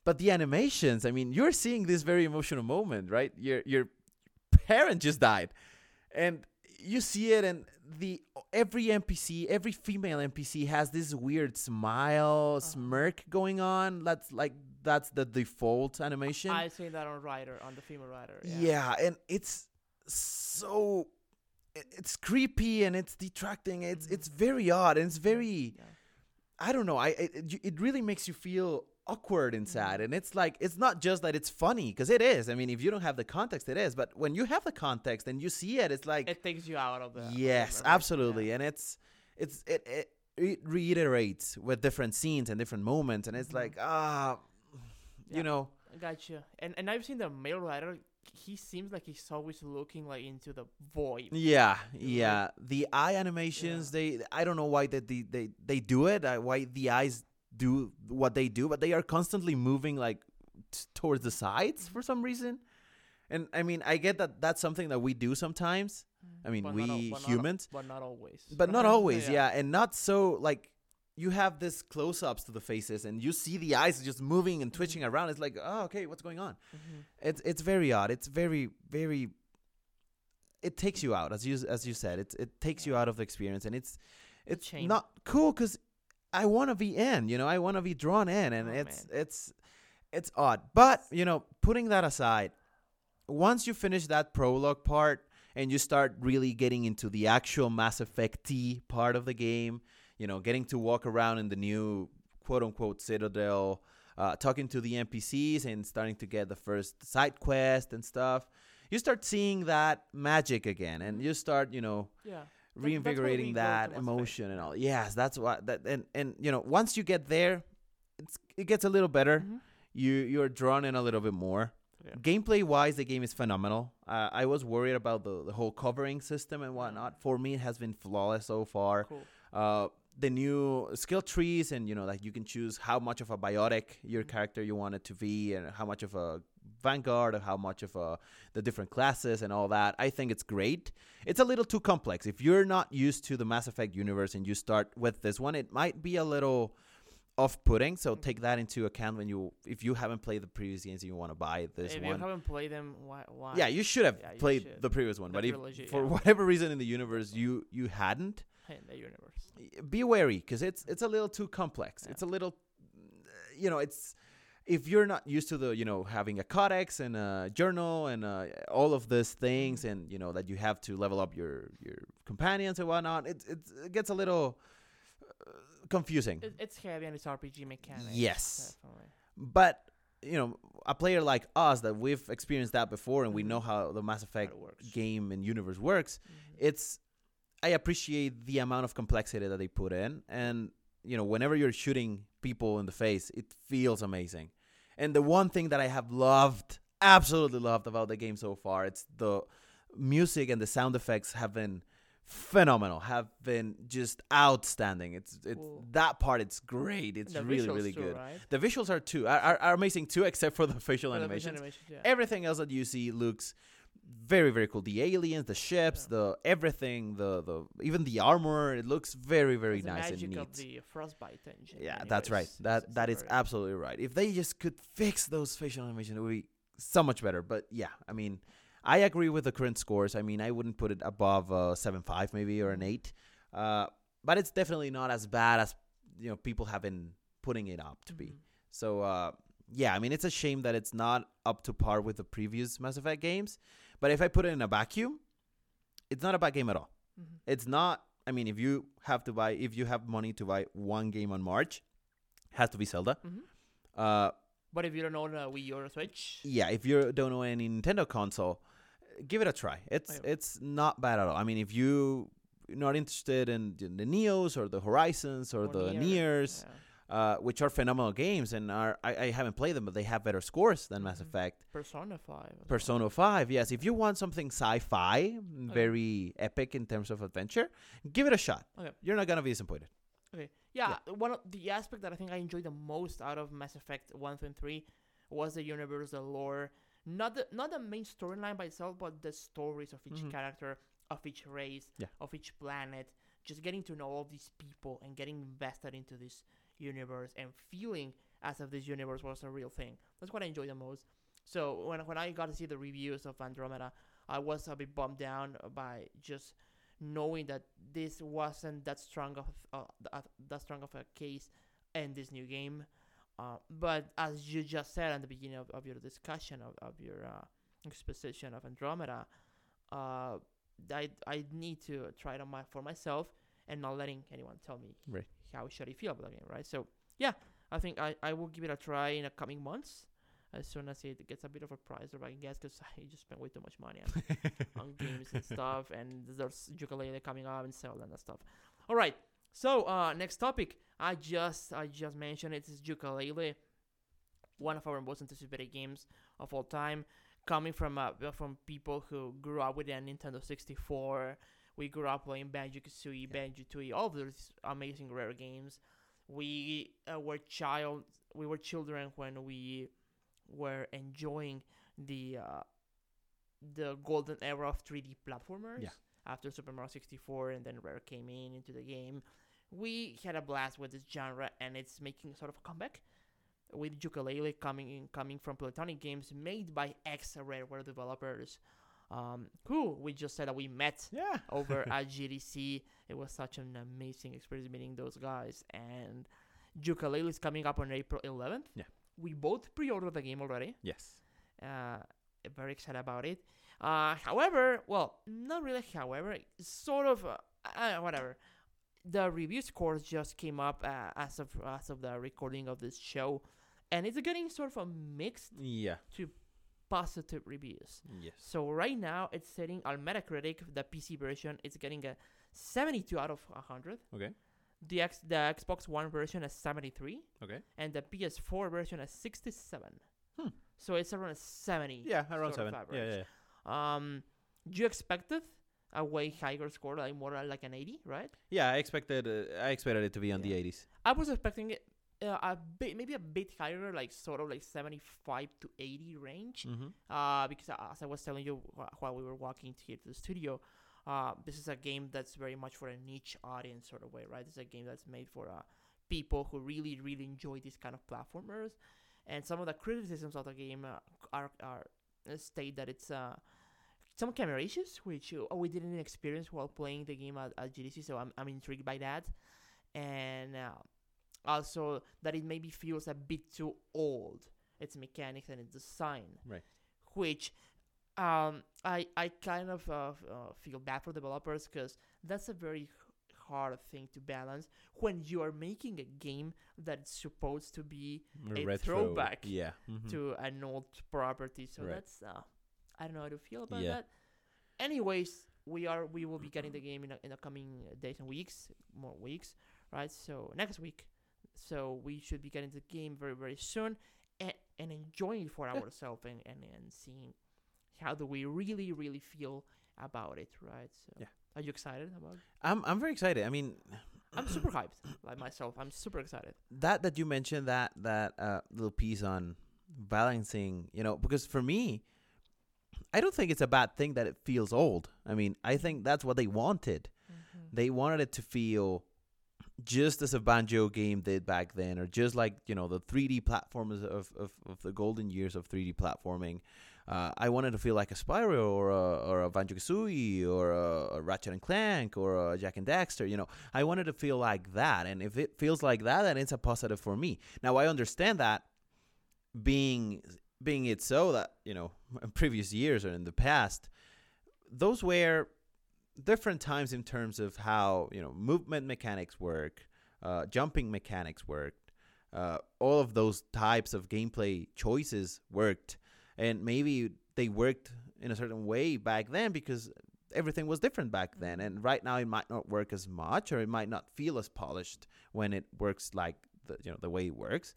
but the animations i mean you're seeing this very emotional moment right your your parent just died and you see it and the every npc every female npc has this weird smile uh-huh. smirk going on that's like that's the default animation I seen that on Ryder, on the female Ryder. Yeah. yeah. and it's so it's creepy and it's detracting it's Mhm. it's very odd and it's very Yeah. I don't know. I it, it- really makes you feel awkward and sad, Mhm. and it's like it's not just that it's funny because it is. I mean, if you don't have the context, it is. But when you have the context and you see it, it's like It takes you out of the. yes, memory, absolutely, yeah. and it's it's it, it it reiterates with different scenes and different moments, and it's Mhm. like ah, Yeah. you know, I Gotcha. And and I've seen the male Ryder. He seems like he's always looking like into the void. Yeah, yeah. The eye animations, they I don't know why that they, they they do it, uh, why the eyes do what they do, but they are constantly moving like t- towards the sides for some reason. And I mean, I get that that's something that we do sometimes, I mean, But we not but not humans, but not always. but not always, yeah. and not so like you have this close-ups to the faces and you see the eyes just moving and twitching around. It's like, "Oh, okay, what's going on?" Mhm. it's it's very odd. It's very very. It takes you out, as you as you said. It it takes you out of the experience, and it's it's not cool because I want to be in. You know, I want to be drawn in, and Oh, it's man. it's it's odd. But you know, putting that aside, once you finish that prologue part and you start really getting into the actual Mass Effect T part of the game, you know, getting to walk around in the new quote unquote Citadel, uh, talking to the NPCs and starting to get the first side quest and stuff, you start seeing that magic again, and Mhm. you start, you know, Yeah. reinvigorating we go to that emotion and all. Yes, that's what that and and you know, once you get there, it's it gets a little better. Mhm. You you're drawn in a little bit more. Yeah. Gameplay wise, the game is phenomenal. Uh, I was worried about the, the whole covering system and whatnot. For me, it has been flawless so far. Cool. Uh, the new skill trees and you know like you can choose how much of a biotic your Mhm. character you want it to be and how much of a vanguard or how much of a the different classes and all that i think it's great it's a little too complex if you're not used to the mass effect universe and you start with this one it might be a little off-putting so Mhm. take that into account when you if you haven't played the previous games and you want to buy this if one you haven't played them, why? why? yeah you should have Yeah, played should. the previous one The but if for yeah. whatever reason in the universe you you hadn't in the universe. be wary because it's it's a little too complex. Yeah. It's a little, you know, it's if you're not used to the you know having a codex and a journal and uh, all of these things Mhm. and you know that you have to level up your your companions and whatnot. It it, it gets a little uh, confusing. It, it's heavy on its RPG mechanics. Yes. Definitely. but you know, a player like us that we've experienced that before and we Mhm. know how the Mass Effect game and universe works. Mhm. it's I appreciate the amount of complexity that they put in and you know whenever you're shooting people in the face it feels amazing and the one thing that I have loved absolutely loved about the game so far it's the music and the sound effects have been phenomenal have been just outstanding it's it's Cool. that part it's great it's The really really too, good Right? the visuals are too are, are, are amazing too except for the facial the animations animations, yeah. everything else that you see looks very very cool. The aliens, the ships, Yeah. the everything, the the even the armor. It looks very very the nice and magic neat. of the frostbite engine. Yeah, that's right. anyways. That It's- that is absolutely right. If they just could fix those facial animation, it would be so much better. But yeah, I mean, I agree with the current scores. I mean, I wouldn't put it above a seven five maybe or an eight, uh, but it's definitely not as bad as you know people have been putting it up to be. Mhm. So uh, yeah, I mean, it's a shame that it's not up to par with the previous Mass Effect games. But if I put it in a vacuum, it's not a bad game at all. Mhm. It's not. I mean, if you have to buy, if you have money to buy one game on March, has to be Zelda. Mhm. Uh, But if you don't own a Wii or a Switch, yeah, if you don't own any Nintendo console, give it a try. It's yeah. it's not bad at all. I mean, if you not interested in, the- the Niohs or the Horizons or, Or the Nier, Nears, yeah. Uh, which are phenomenal games and are I, I haven't played them, but they have better scores than Mass Mhm. Effect. Persona Five. Persona 5, yes. If you want something sci-fi, mm, very epic in terms of adventure, give it a shot. Okay. You're not gonna be disappointed. Okay. Yeah, one of the aspect that I think I enjoyed the most out of Mass Effect one and three was the universe, the lore. Not the not the main storyline by itself, but the stories of each Mhm. character, of each race, Yeah. of each planet. Just getting to know all these people and getting invested into this universe and feeling as if this universe was a real thing. That's what I enjoyed the most. So when when I got to see the reviews of Andromeda, I was a bit bummed down by just knowing that this wasn't that strong of uh, uh, that strong of a case in this new game. Uh, but as you just said at the beginning of, of your discussion of, of your uh, exposition of Andromeda, uh, I I need to try it on my for myself and not letting anyone tell me Right. how should I feel about the game, right? So yeah, I think I, I will give it a try in the coming months as soon as it gets a bit of a price or I guess, because I just spent way too much money on on games and stuff, and there's Yooka-Laylee coming up and Zelda and that stuff. All right, so uh, next topic. I just I just mentioned it is Yooka-Laylee, one of our most anticipated games of all time, coming from uh, from people who grew up with a Nintendo 64. We grew up playing Banjo Kazooie, Banjo Tooie, all those amazing rare games. We uh, were child, we were children when we were enjoying the uh, the golden era of 3D platformers. Yeah. After Super Mario 64 and then Rare came in into the game, we had a blast with this genre, and it's making sort of a comeback with Yooka-Laylee coming in, coming from Playtonic Games, made by ex Rareware developers. Um, who we just said that we met Yeah. over at GDC. It was such an amazing experience meeting those guys. And Yooka-Laylee is coming up on April 11th. Yeah. We both pre-ordered the game already. Yes. Uh, very excited about it. Uh, however, well, not really. However, sort of, uh, uh, whatever. The review scores just came up uh, as of as of the recording of this show, and it's getting sort of a mixed Yeah. Positive reviews. Yes. So right now it's sitting on Metacritic, the PC version, it's getting a 72 out of 100. Okay. The X, the Xbox One version is 73, Okay. and the PS4 version is 67. Hmm. So it's around a 70. Yeah, around sort of seven. Yeah, yeah, yeah. Um, do you expected a way higher score, like more like an 80, right? Yeah, I expected. Uh, I expected it to be on the 80s. I was expecting it uh, a bit, maybe a bit higher, like sort of like 75 to 80 range. Mm-hmm. uh, because uh, as I was telling you while we were walking to here to the studio, uh, this is a game that's very much for a niche audience sort of way, right? It's a game that's made for uh, people who really, really enjoy these kind of platformers. And some of the criticisms of the game uh, are, are uh, state that it's uh, some camera issues, which uh, we didn't experience while playing the game at, at GDC, so I'm, I'm intrigued by that. And uh, also that it maybe feels a bit too old, its mechanics and its design Right. which um, I I kind of uh, uh, feel bad for developers because that's a very hard thing to balance when you are making a game that's supposed to be A throwback Yeah. mhm. to an old property. So Right. that's uh, I don't know how to feel about Yeah. that. Anyways, we are we will be getting the game in the, in the coming days and weeks, more weeks, right? So next week, so we should be getting the game very very soon and, and enjoying it for ourselves and, and and seeing how do we really really feel about it, right? So Yeah. are you excited about? it? I'm I'm very excited. I mean, I'm super hyped, like myself. I'm super excited. that that you mentioned that that uh, little piece on balancing, you know, because for me, I don't think it's a bad thing that it feels old. I mean, I think that's what they wanted. They wanted it to feel just as a banjo game did back then, or just like you know the 3D platformers of, of, of the golden years of 3D platforming. Uh, I wanted to feel like a Spyro or a, or a Banjo Kazooie or a, a Ratchet and Clank or a Jak and Daxter. You know, I wanted to feel like that, and if it feels like that, then it's a positive for me. Now I understand that being being it so that you know in previous years or in the past, those were different times in terms of how you know movement mechanics work, uh, jumping mechanics worked, uh, all of those types of gameplay choices worked, and maybe they worked in a certain way back then because everything was different back then, and right now it might not work as much or it might not feel as polished when it works like the you know the way it works.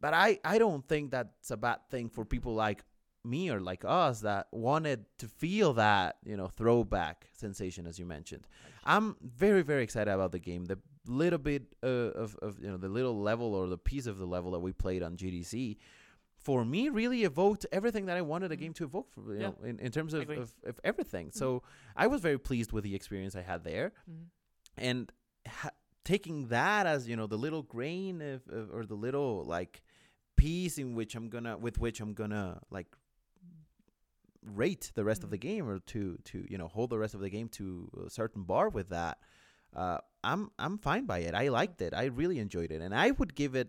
But I, I don't think that's a bad thing for people like me or like us that wanted to feel that you know throwback sensation as you mentioned. I'm very very excited about the game. The little bit uh, of, of you know the little level or the piece of the level that we played on gdc for me really evoked everything that i wanted a game to evoke for, you Yeah. know in, in terms of, of, of everything. So i was very pleased with the experience i had there. Mhm. and ha- taking that as you know the little grain of, of or the little like piece in which I'm gonna with which I'm gonna like rate the rest of the game or to to you know hold the rest of the game to a certain bar with that uh I'm I'm fine by it I liked it I really enjoyed it and I would give it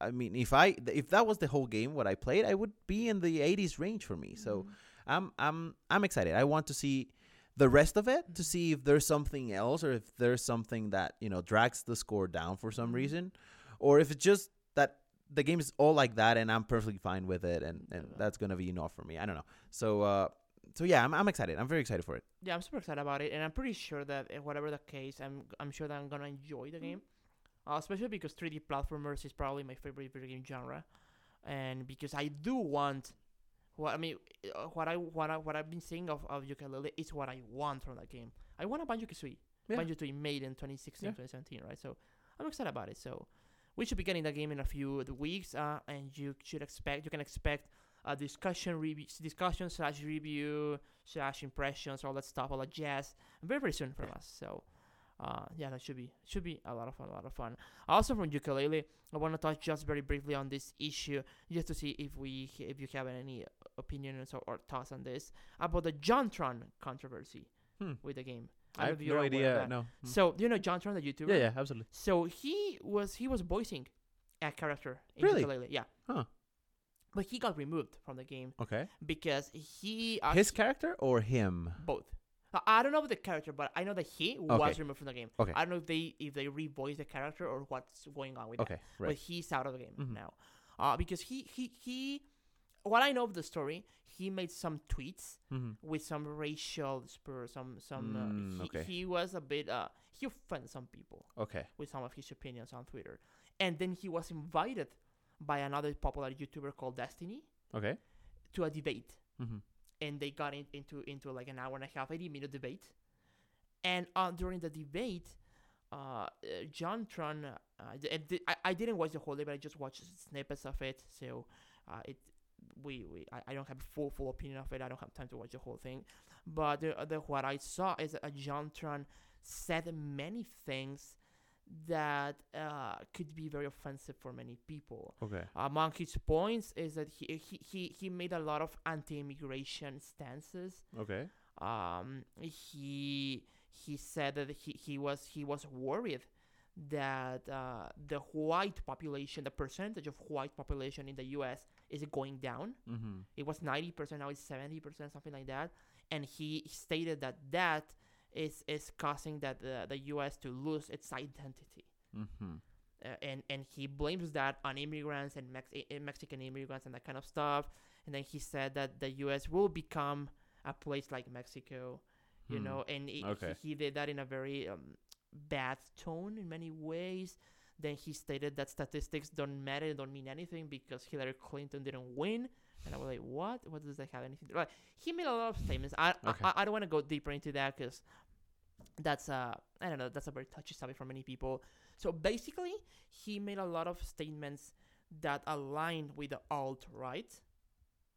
I mean if I if that was the whole game what I played I would be in the 80s range for me so Mhm. I'm I'm I'm excited. I want to see the rest of it to see if there's something else or if there's something that you know drags the score down for some Mhm. reason, or if it's just that the game is all like that and I'm perfectly fine with it and, and Yeah. that's gonna be enough for me. I don't know. So uh, so yeah, I'm I'm excited. I'm very excited for it. Yeah, I'm super excited about it, and I'm pretty sure that whatever the case, I'm I'm sure that I'm gonna enjoy the game, uh, especially because 3D platformers is probably my favorite video game genre, and because I do want, what I mean, uh, what I what I what I've been seeing of of Yooka-Laylee is what I want from that game. I want a Banjo Kazooie, Yeah. Banjo Kazooie made in 2016, Yeah. 2017, right? So I'm excited about it. So we should be getting the game in a few weeks, uh, and you should expect you can expect a discussion review discussion slash review slash impressions all that stuff all that jazz very very soon from us. So uh, yeah that should be should be a lot of fun a lot of fun. Also from Yooka-Laylee i want to touch just very briefly on this issue just to see if we if you have any opinions or, or thoughts on this about the jontron controversy Hmm. with the game I have no idea. No. Hmm. so you know jontron the youtuber yeah, yeah, absolutely. so he was he was voicing a character in Really? Yooka-Laylee yeah Huh. but he got removed from the game Okay. because he uh, His character or him? both. I don't know the character, but I know that he was removed from the game. Okay. I don't know if they if they revoice the character or what's going on with Okay. that. Right. But he's out of the game Mhm. now, uh, because he he he. What I know of the story, he made some tweets mm-hmm. with some racial spur, some some. Mm, uh, he, okay. he was a bit. Uh, he offended some people Okay. with some of his opinions on Twitter, and then he was invited by another popular YouTuber called Destiny Okay. to a debate Mm-hmm. and they got in, into into like an hour and a half, eighty minute debate. And uh, during the debate, uh, uh, JonTron, uh, I, I didn't watch the whole debate. But I just watched snippets of it. So uh, it we, we I, I don't have a full full opinion of it. I don't have time to watch the whole thing. But the, the what I saw is that JonTron said many things that uh, could be very offensive for many people Okay. among his points is that he he, he, he made a lot of anti-immigration stances Okay. um he he said that he, he was he was worried that uh, the white population the percentage of white population in the US is it going down Mm-hmm. it was 90% now it's 70% something like that and he stated that that is is causing that the, the US to lose its identity Mm-hmm. uh, and and he blames that on immigrants and Mex- Mexican immigrants and that kind of stuff. And then he said that the U.S. will become a place like Mexico, you Hmm. know. And he, Okay. he, he did that in a very um, bad tone in many ways. Then he stated that statistics don't matter, and don't mean anything because Hillary Clinton didn't win. And I was like, what? What does that have anything? to do? Like he made a lot of statements. I Okay. I, I don't want to go deeper into that because that's uh I don't know that's a very touchy subject for many people. So basically, he made a lot of statements that aligned with the alt right.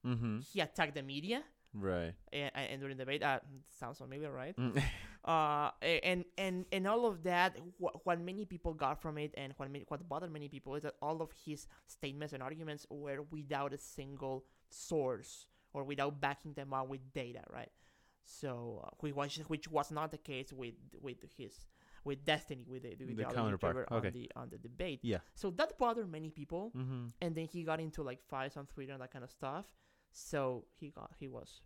Mm-hmm. He attacked the media Right. and, and during the debate. Uh, sounds familiar, right? Uh, and and and all of that, what, what many people got from it, and what many, what bothered many people is that all of his statements and arguments were without a single source or without backing them up with data, right? So, uh, which was which was not the case with with his with Destiny with the, with The other counterpart, okay. on the on the debate. Yeah. So that bothered many people, mm-hmm. and then he got into like fights on Twitter and that kind of stuff. So he got he was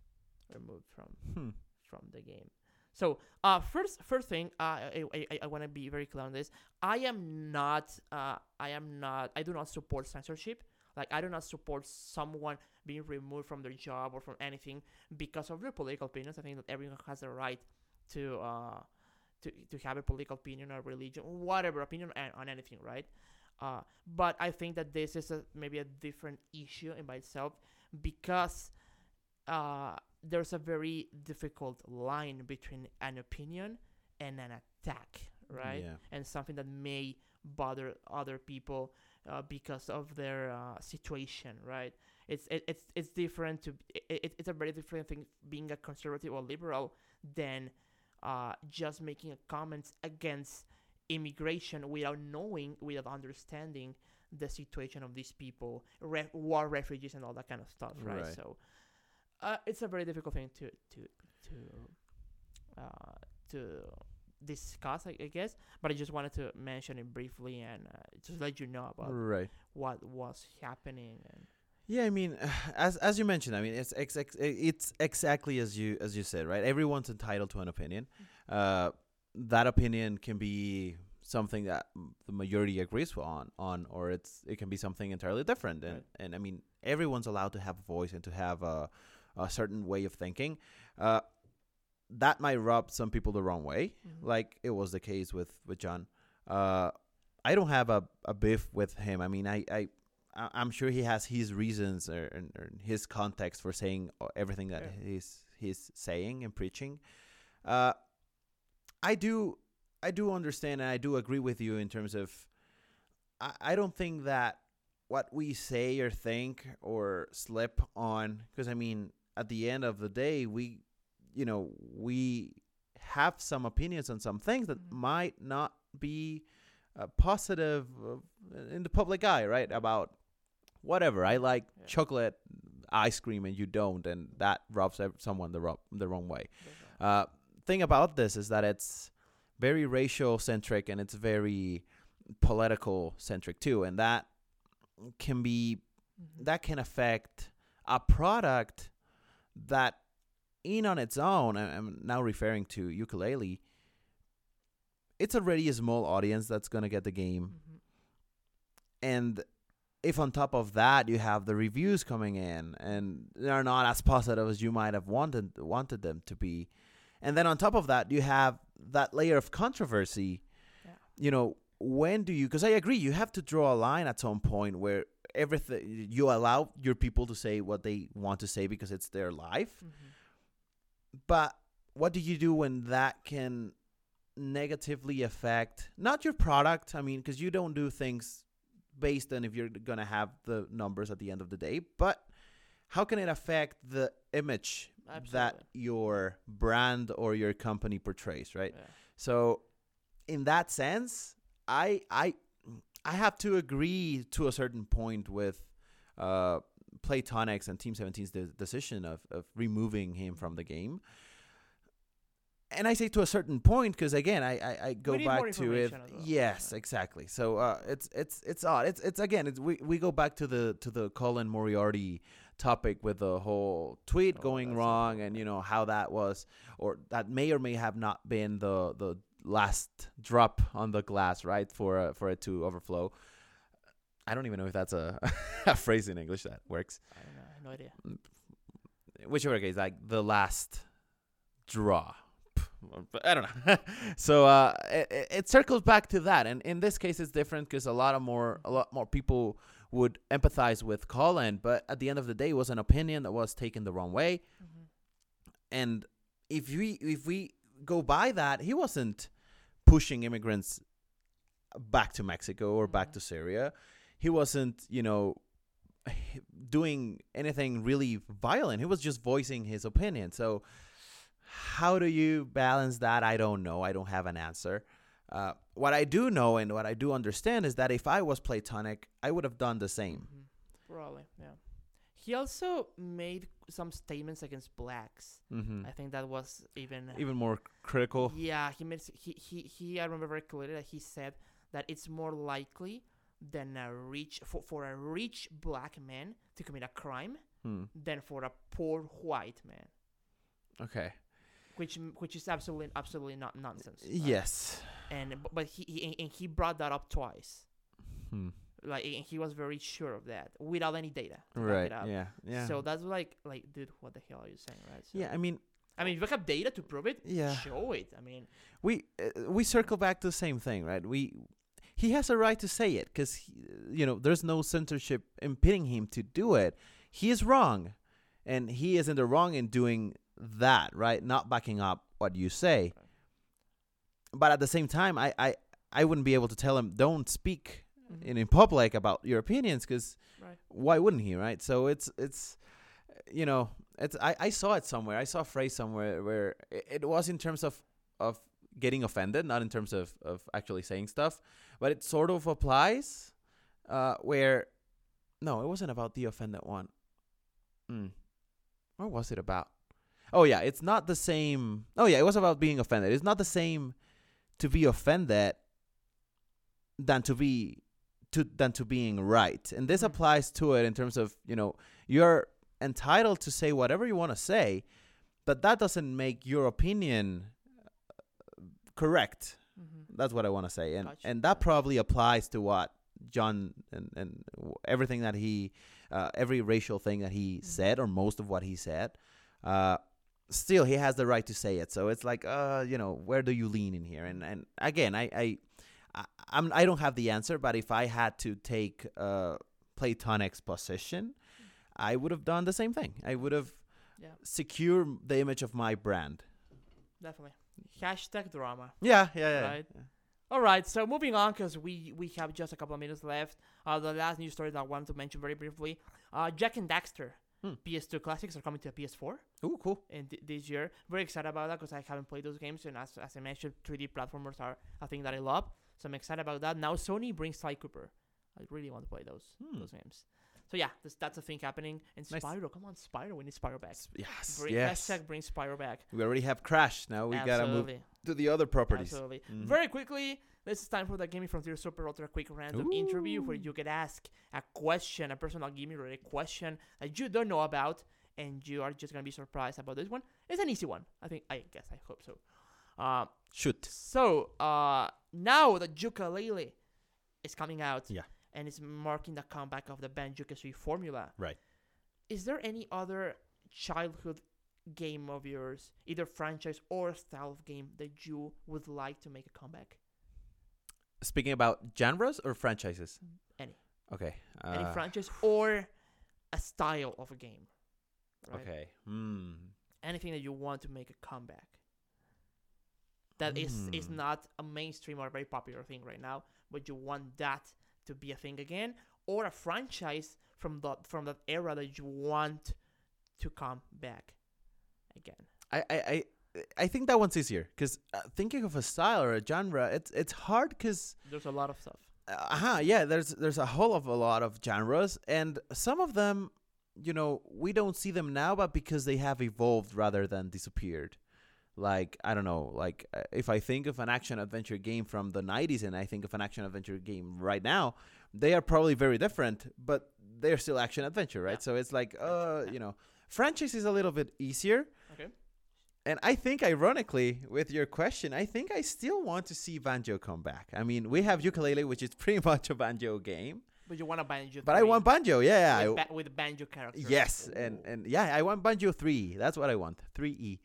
removed from Hmm. from the game. So, uh, first, first thing, uh, I, I, I, want to be very clear on this. I am not, uh, I am not, I do not support censorship. Like, I do not support someone being removed from their job or from anything because of their political opinions. I think that everyone has the right to, uh, to, to have a political opinion or religion, whatever opinion on, on anything, right? Uh, but I think that this is a, maybe a different issue in by itself because uh, there's a very difficult line between an opinion and an attack, right? Yeah. And something that may bother other people uh, because of their uh, situation, right? It's it, it's it's different to it, it, it's a very different thing being a conservative or liberal than uh, just making a comments against immigration without knowing, without understanding the situation of these people, re- war refugees, and all that kind of stuff, right? Right. So uh, it's a very difficult thing to to to uh, to discuss, I, I guess. But I just wanted to mention it briefly and uh, just let you know about Right. what was happening. And Yeah, I mean, as as you mentioned, I mean, it's ex- ex- it's exactly as you as you said, right? Everyone's entitled to an opinion. Uh, that opinion can be something that the majority agrees on on, or it's it can be something entirely different. And Right. and I mean, everyone's allowed to have a voice and to have a a certain way of thinking. Uh, that might rub some people the wrong way, like it was the case with with John. Uh, I don't have a, a beef with him. I mean, I, I'm sure he has his reasons or, or, or his context for saying uh, everything that Yeah. he's he's saying and preaching. Uh, I do I do understand and I do agree with you in terms of I, I don't think that what we say or think or slip on because I mean at the end of the day we you know we have some opinions on some things that Mhm. might not be uh, positive uh, in the public eye right about whatever I like Yeah. chocolate ice cream and you don't and that rubs someone the rub the wrong way uh, thing about this is that it's very racial centric and it's very political centric too, and that can be Mhm. that can affect a product that, in on its own, I'm now referring to Yooka-Laylee. It's already a small audience that's gonna get the game, Mhm. and if on top of that you have the reviews coming in and they're not as positive as you might have wanted wanted them to be and then on top of that you have that layer of controversy Yeah. you know when do you because i agree you have to draw a line at some point where everything you allow your people to say what they want to say because it's their life Mhm. but what do you do when that can negatively affect not your product? I mean, because you don't do things based on if you're going to have the numbers at the end of the day, but how can it affect the image that your brand or your company portrays, right? Yeah. So, in that sense, I I I have to agree to a certain point with uh, Playtonics and Team 17's de- decision of of removing him from the game. And I say to a certain point because again, I I, I go back to it. well. Yes, exactly. So uh, it's it's it's odd. It's it's again. It's, we we go back to the to the Colin Moriarty topic with the whole tweet Oh, going wrong and you know how that was or that may or may have not been the the last drop on the glass right for uh, for it to overflow i don't even know if that's a, a phrase in english that works I don't know. I have no idea. whichever case like the last draw I don't know. so uh, it, it- circles back to that, and in this case, it's different because a lot of more a lot more people would empathize with Colin, but at the end of the day, it was an opinion that was taken the wrong way. Mhm. And if we if we go by that, he wasn't pushing immigrants back to Mexico or back to Syria. He wasn't, you know, doing anything really violent. He was just voicing his opinion. So, how do you balance that? I don't know. I don't have an answer. Uh, what I do know and what I do understand is that if I was Playtonic, I would have done the same. Mhm. Probably, yeah. He also made some statements against blacks. hmm I think that was even Even more critical. Yeah, he made he he he. I remember very clearly that he said that it's more likely than a rich for for a rich black man to commit a crime Hmm. than for a poor white man, Okay. which which is absolutely absolutely not nonsense. right? Yes. and but he, he and- and he brought that up twice. Hmm. Like and he was very sure of that without any data. Right. Yeah. Yeah. So that's like like dude, what the hell are you saying, right? So, yeah. I mean, I mean, if you have data to prove it, Yeah. show it. I mean, we uh, we circle back to the same thing, right? We he has a right to say it because you know there's no censorship impeding him to do it. He is wrong, and he is in the wrong in doing that, right? Not backing up what you say. But at the same time, I I, I wouldn't be able to tell him don't speak Mhm. in, in public about your opinions because right. why wouldn't he right so it's it's you know it's i i saw it somewhere i saw a phrase somewhere where it, it was in terms of of getting offended not in terms of of actually saying stuff but it sort of applies uh where no it wasn't about the offended one mm. what was it about oh yeah it's not the same oh yeah it was about being offended it's not the same to be offended than to be to than to being right and this Mhm. applies to it in terms of you know you're entitled to say whatever you want to say but that doesn't make your opinion uh, correct Mm-hmm. that's what i want to say and Gotcha. and that probably applies to what john and and everything that he uh, every racial thing that he Mhm. said or most of what he said uh still he has the right to say it so it's like uh you know where do you lean in here and and again i i I, I'm I don't have the answer, but if I had to take uh, Playtonic's position, I would have done the same thing. I would have Yeah, secured the image of my brand. definitely. Hashtag drama. Yeah, yeah, yeah. Right. All right, so moving on because we we have just a couple of minutes left. Uh, the last news story that I wanted to mention very briefly: uh, Jak and Daxter Hmm. PS2 classics are coming to a PS4 Ooh, cool. in th- this year. Very excited about that because I haven't played those games, and as, as I mentioned, 3D platformers are a thing that I love. So I'm excited about that. Now Sony brings Sly Cooper. I really want to play those Hmm. those games. So yeah, this, that's a thing happening. And Nice. Spyro, come on, Spyro, we need Spyro back. Yes, Bring, yes. Hashtag bring Spyro back. We already have Crash. Now we gotta move to the other properties. Absolutely. Mhm. Very quickly, this is time for the Gaming Frontier Super Ultra Quick Random interview where you get asked a question, a personal gaming related question that you don't know about, and you are just gonna be surprised about this one. It's an easy one. I think. I guess. I hope so. Uh, Shoot. so uh, now the Yooka-Laylee is coming out. Yeah. And it's marking the comeback of the Banjo Kazooie formula. Right. Is there any other childhood game of yours, either franchise or style of game, that you would like to make a comeback? Speaking about genres or franchises. Any. Okay. Any uh, franchise or a style of a game. Right? Okay. Hmm. Anything that you want to make a comeback. That is is Hmm. not a mainstream or very popular thing right now, but you want that to be a thing again, or a franchise from the from that era that you want to come back again. I, I, I, I think that one's easier because uh, thinking of a style or a genre, it's it's hard because There's a lot of stuff. uh huh yeah there's there's a whole of a lot of genres and some of them you know we don't see them now but because they have evolved rather than disappeared like i don't know like uh, if i think of an action adventure game from the 90s and i think of an action adventure game right now they are probably very different but they're still action adventure right Yeah. so it's like uh you know franchise is a little bit easier Okay. and I think, ironically, with your question, I think I still want to see Banjo come back. I mean, we have Yooka-Laylee, which is pretty much a banjo game, But you want a banjo. but I want banjo. Yeah, with, ba- with banjo characters. yes, and and yeah, I want banjo three. That's what I want. Three E.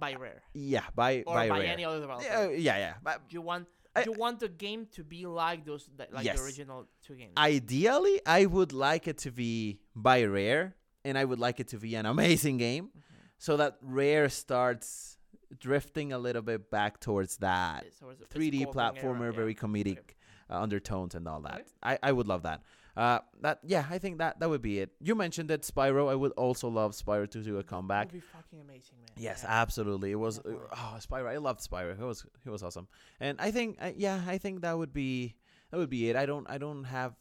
by rare Yeah, by or by, by, any other developer. Yeah, yeah, yeah. But you want I- you want the game to be like those like Yes. the original two games. ideally, I would like it to be by Rare, and I would like it to be an amazing game, Mhm. so that Rare starts drifting a little bit back towards that. So it's- it's 3D Golden Era, platformer, yeah. very comedic uh, undertones and all that. Okay. I, I would love that. Uh, that yeah, I think that that would be it. You mentioned that Spyro. I would also love Spyro to do a comeback. Would be fucking amazing, man. Yes, Yeah. absolutely. It was uh, Definitely. oh Spyro. I loved Spyro. He was he was awesome. And I think I, yeah, I think that would be that would be it. I don't I don't have.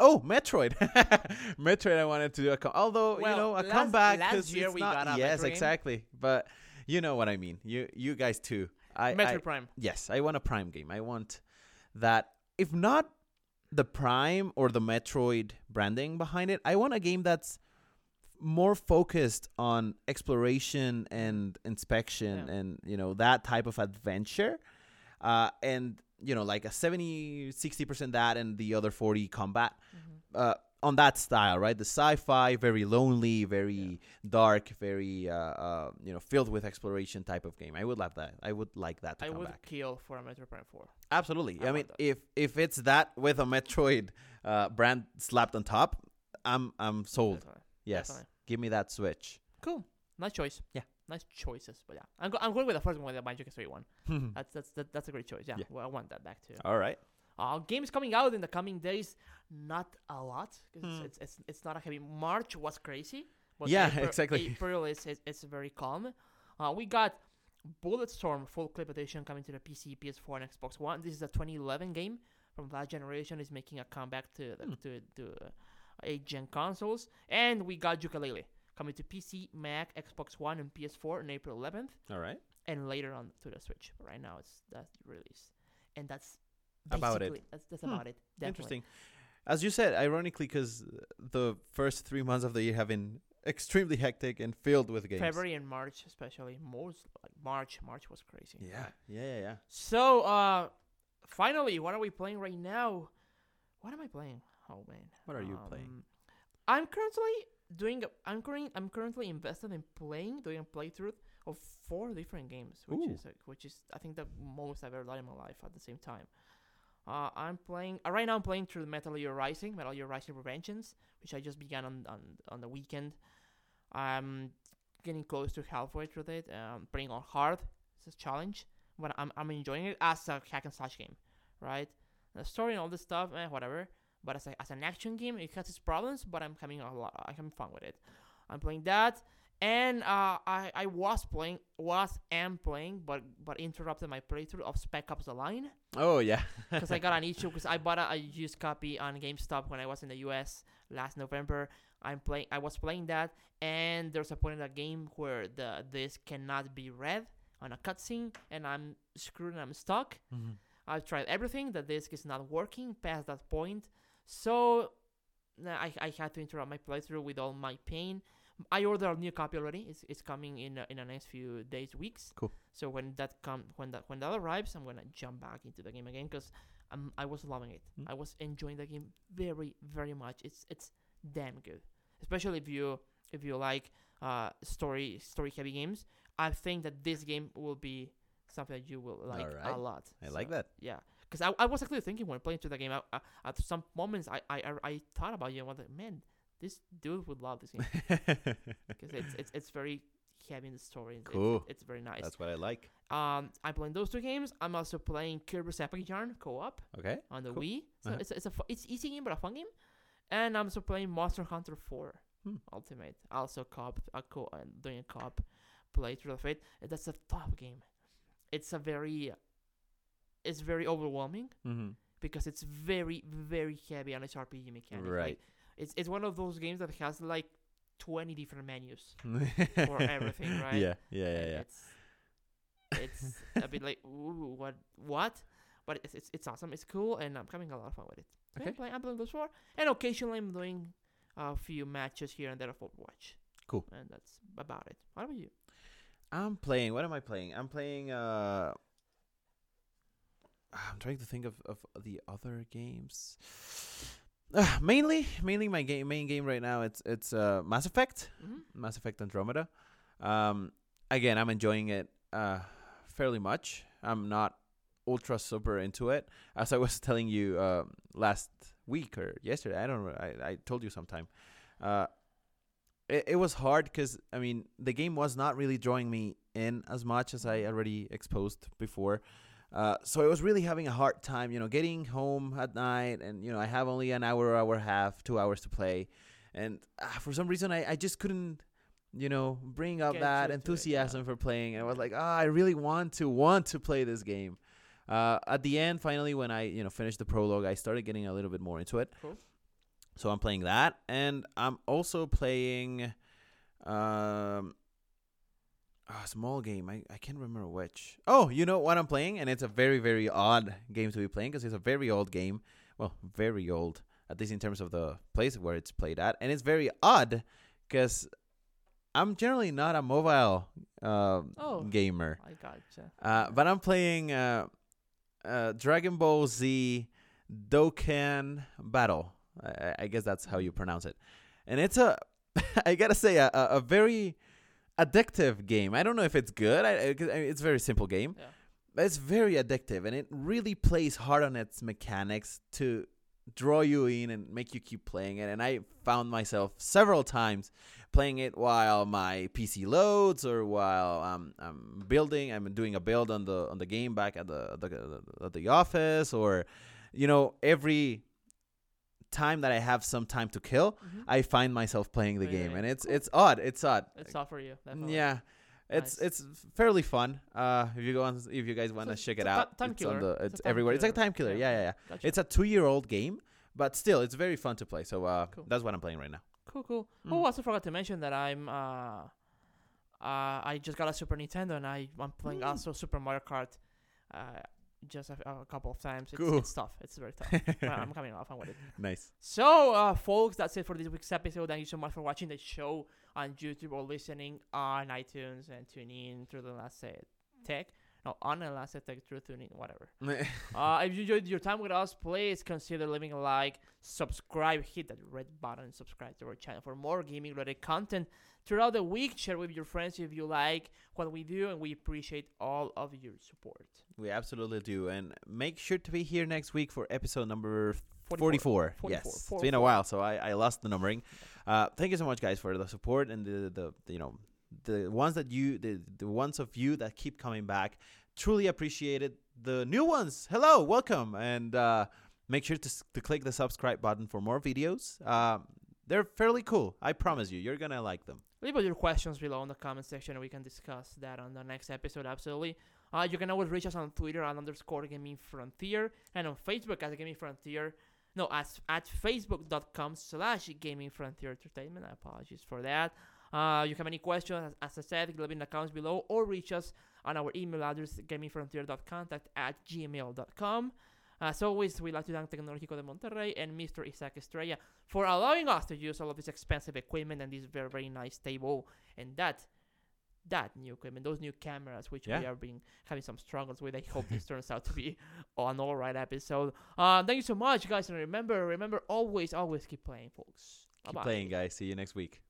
Oh, Metroid. Metroid. I wanted to do a com- although you know a last- comeback last year we not- got a yes Metroid exactly. But you know what I mean. You you guys too. I, Metroid I Prime. yes, I want a Prime game. I want that. If not the Prime or the Metroid branding behind it, I want a game that's more focused on exploration and inspection Yeah. and you know that type of adventure uh and you know like a 70 60% that and the other 40 combat Mhm. uh on that style right the sci-fi very lonely very dark very uh, uh you know filled with exploration type of game i would love that i would like that to I would back kill for a Metroid Prime 4. absolutely I i, mean that. if if it's that with a metroid uh brand slapped on top i'm i'm sold Definitely. yes Definitely. give me that switch Cool. Nice choice. Yeah. Nice choices. But yeah, I'm, go- I'm going with the first one, the Banjo Kazooie one. That's that's that, that's a great choice. Yeah. Yeah. Well, I want that back too. all right Uh, games coming out in the coming days, not a lot because Hmm. it's, it's it's not a heavy. March was crazy. But Yeah, April, exactly. April is, is is very calm. Uh, we got Bulletstorm full clip edition coming to the PC, PS4, and Xbox One. This is a 2011 game from last generation. is making a comeback to the, Hmm. to to uh, eight gen consoles, and we got Yooka-Laylee coming to PC, Mac, Xbox One, and PS4 on April 11th, all right and later on to the Switch. But right now, it's that release, and that's About it. That's that's Hmm. about it. Definitely. Interesting. As you said, ironically, because the first three months of the year have been extremely hectic and filled with games. February and March, especially most like March. March was crazy. Yeah, yeah, yeah, yeah. So, uh, finally, what are we playing right now? What am I playing? Oh man. What are you playing? Um, I'm currently doing. I'm currently. I'm currently invested in playing, doing a playthrough of four different games, which Ooh. is uh, which is I think the most I've ever done in my life at the same time. Uh, I'm playing uh, right now. I'm playing through Metal Gear Rising, Metal Gear Rising Revengeance, which I just began on on, on the weekend. I'm getting close to halfway through it. Um, playing on hard. It's a challenge, but I'm I'm enjoying it as a hack and slash game, right? The story and all this stuff, eh, whatever. But as a, as an action game, it has its problems, but I'm having a lot. I'm having fun with it. I'm playing that, and uh, I I was playing, was am playing, but but interrupted my playthrough of Spec Ops: The Line Oh yeah. because I got an issue because I bought a, a used copy on GameStop when I was in the US last November. I'm playing. I was playing that, and there's a point in the game where the disc cannot be read on a cutscene, and I'm screwed and I'm stuck. Mhm. I've tried everything. The disc is not working past that point, so I I had to interrupt my playthrough with all my pain. I ordered a new copy already. It's, it's coming in uh, in the next few days, weeks. Cool. So when that come when that when that arrives, I'm gonna jump back into the game again because um, I was loving it. Mm. I was enjoying the game very very much. It's it's damn good, especially if you if you like uh story story heavy games. I think that this game will be something that you will like a lot. I like that. Yeah, because I, I was actually thinking when playing through the game, I, I, at some moments I, I I- I thought about you and was like, man, this dude would love this game because it's it's it's very heavy in the story. It's- Cool. It's, it's very nice. That's what I like. Um, I'm playing those two games. I'm also playing Kirby's Epic Yarn co-op Okay. on the Cool. Wii. So Uh-huh. it's it's a it's easy game but a fun game. And I'm also playing Monster Hunter 4 Hmm. Ultimate. Also co-op, a co- uh, doing a co-op playthrough of it. That's a tough game. It's a very, it's very overwhelming Mm-hmm. because it's very very heavy on its RPG mechanics. Like, Right. It's it's one of those games that has like 20 different menus. For everything, right? Yeah. Yeah. Yeah. Yeah. It's it's a bit like ooh what what, but it's, it's it's awesome. It's cool, and I'm having a lot of fun with it. So Okay. I'm playing, I'm playing those four, and occasionally I'm doing a few matches here and there of Overwatch. Cool. And that's about it. What about you? I'm playing. What am I playing? I'm playing. Uh, I'm trying to think of, of the other games. Uh, mainly, mainly my game main game right now. It's it's uh, Mass Effect, Mm-hmm. Mass Effect Andromeda. Um, again, I'm enjoying it uh, fairly much. I'm not ultra super into it, as I was telling you uh, last week or yesterday. I don't know. I I told you sometime. Uh, it, it was hard because I mean the game was not really drawing me in as much as I already exposed before. Uh, so I was really having a hard time, you know, getting home at night, and you know, I have only an hour, hour and a half, two hours to play, and uh, for some reason, I, I just couldn't, you know, bring up Get that into it, yeah. enthusiasm for playing. And I was like, ah, I really want to want to play this game. Uh, at the end, finally, when I you know finished the prologue, I started getting a little bit more into it. Cool. So I'm playing that, and I'm also playing um, a small game. I, I can't remember which. Oh, you know what I'm playing, and it's a very very odd game to be playing because it's a very old game. Well, very old, at least in terms of the place where it's played at, and it's very odd because I'm generally not a mobile uh, Oh. gamer. I gotcha. Uh, but I'm playing uh, uh, Dragon Ball Z Dokkan Battle. I, I guess that's how you pronounce it. And it's a, I gotta say, a, a a very addictive game. I don't know if it's good. I, I, it's a very simple game, Yeah. but it's very addictive, and it really plays hard on its mechanics to draw you in and make you keep playing it. And I found myself several times playing it while my PC loads or while um, I'm building. I'm doing a build on the on the game back at the the, at the office, or you know every time that I have some time to kill, Mhm. I find myself playing the game, and it's Cool. it's odd. It's odd. It's all for you. Definitely. Yeah. It's Nice. it's fairly fun. Uh, if you go on, if you guys want to check it out, time it's on killer. the It's it's everywhere. It's like a time killer. Yeah. Yeah, yeah, yeah. Gotcha. It's a two-year-old game, but still, it's very fun to play. So uh, Cool. that's what I'm playing right now. Cool, cool. Mm. Oh, also forgot to mention that I'm uh, uh, I just got a Super Nintendo and I I'm playing Mm. also Super Mario Kart, uh, just a, a couple of times. It's, Cool. it's tough. It's very tough. I'm coming off on with it. nice. So, uh, folks, that's it for this week's episode. Thank you so much for watching the show on YouTube or listening on iTunes and tuning in through the last uh, tech. No, on the last tech through tuning, whatever. Uh, if you enjoyed your time with us, please consider leaving a like, subscribe, hit that red button, subscribe to our channel for more gaming related content throughout the week. Share with your friends if you like what we do, and we appreciate all of your support. We absolutely do, and make sure to be here next week for episode number 44. 44. Yes, 44. it's been a while, so I, I lost the numbering. Uh, thank you so much, guys, for the support and the, the, the you know the ones that you the the ones of you that keep coming back. Truly appreciate it. The new ones, hello, welcome, and uh, make sure to to click the subscribe button for more videos. Um, they're fairly cool. I promise you, you're gonna like them. Leave all your questions below in the comment section, and we can discuss that on the next episode. Absolutely. Uh, you can always reach us on Twitter at underscore Gaming Frontier and on Facebook at Gaming Frontier. No, as at facebook.com slash Gaming Frontier Entertainment. I apologize for that. Uh, you have any questions, as, I said, leave in the comments below or reach us on our email address, gamingfrontier.contact at gmail.com. As always, we'd like to thank Tecnológico de Monterrey and Mr. Isaac Estrella for allowing us to use all of this expensive equipment and this very, very nice table and that that new equipment, those new cameras, which we Yeah. have been having some struggles with. I hope this turns out to be an all right episode. Uh, thank you so much, guys, and remember, remember, always, always keep playing, folks. Keep Bye-bye. playing, guys. See you next week.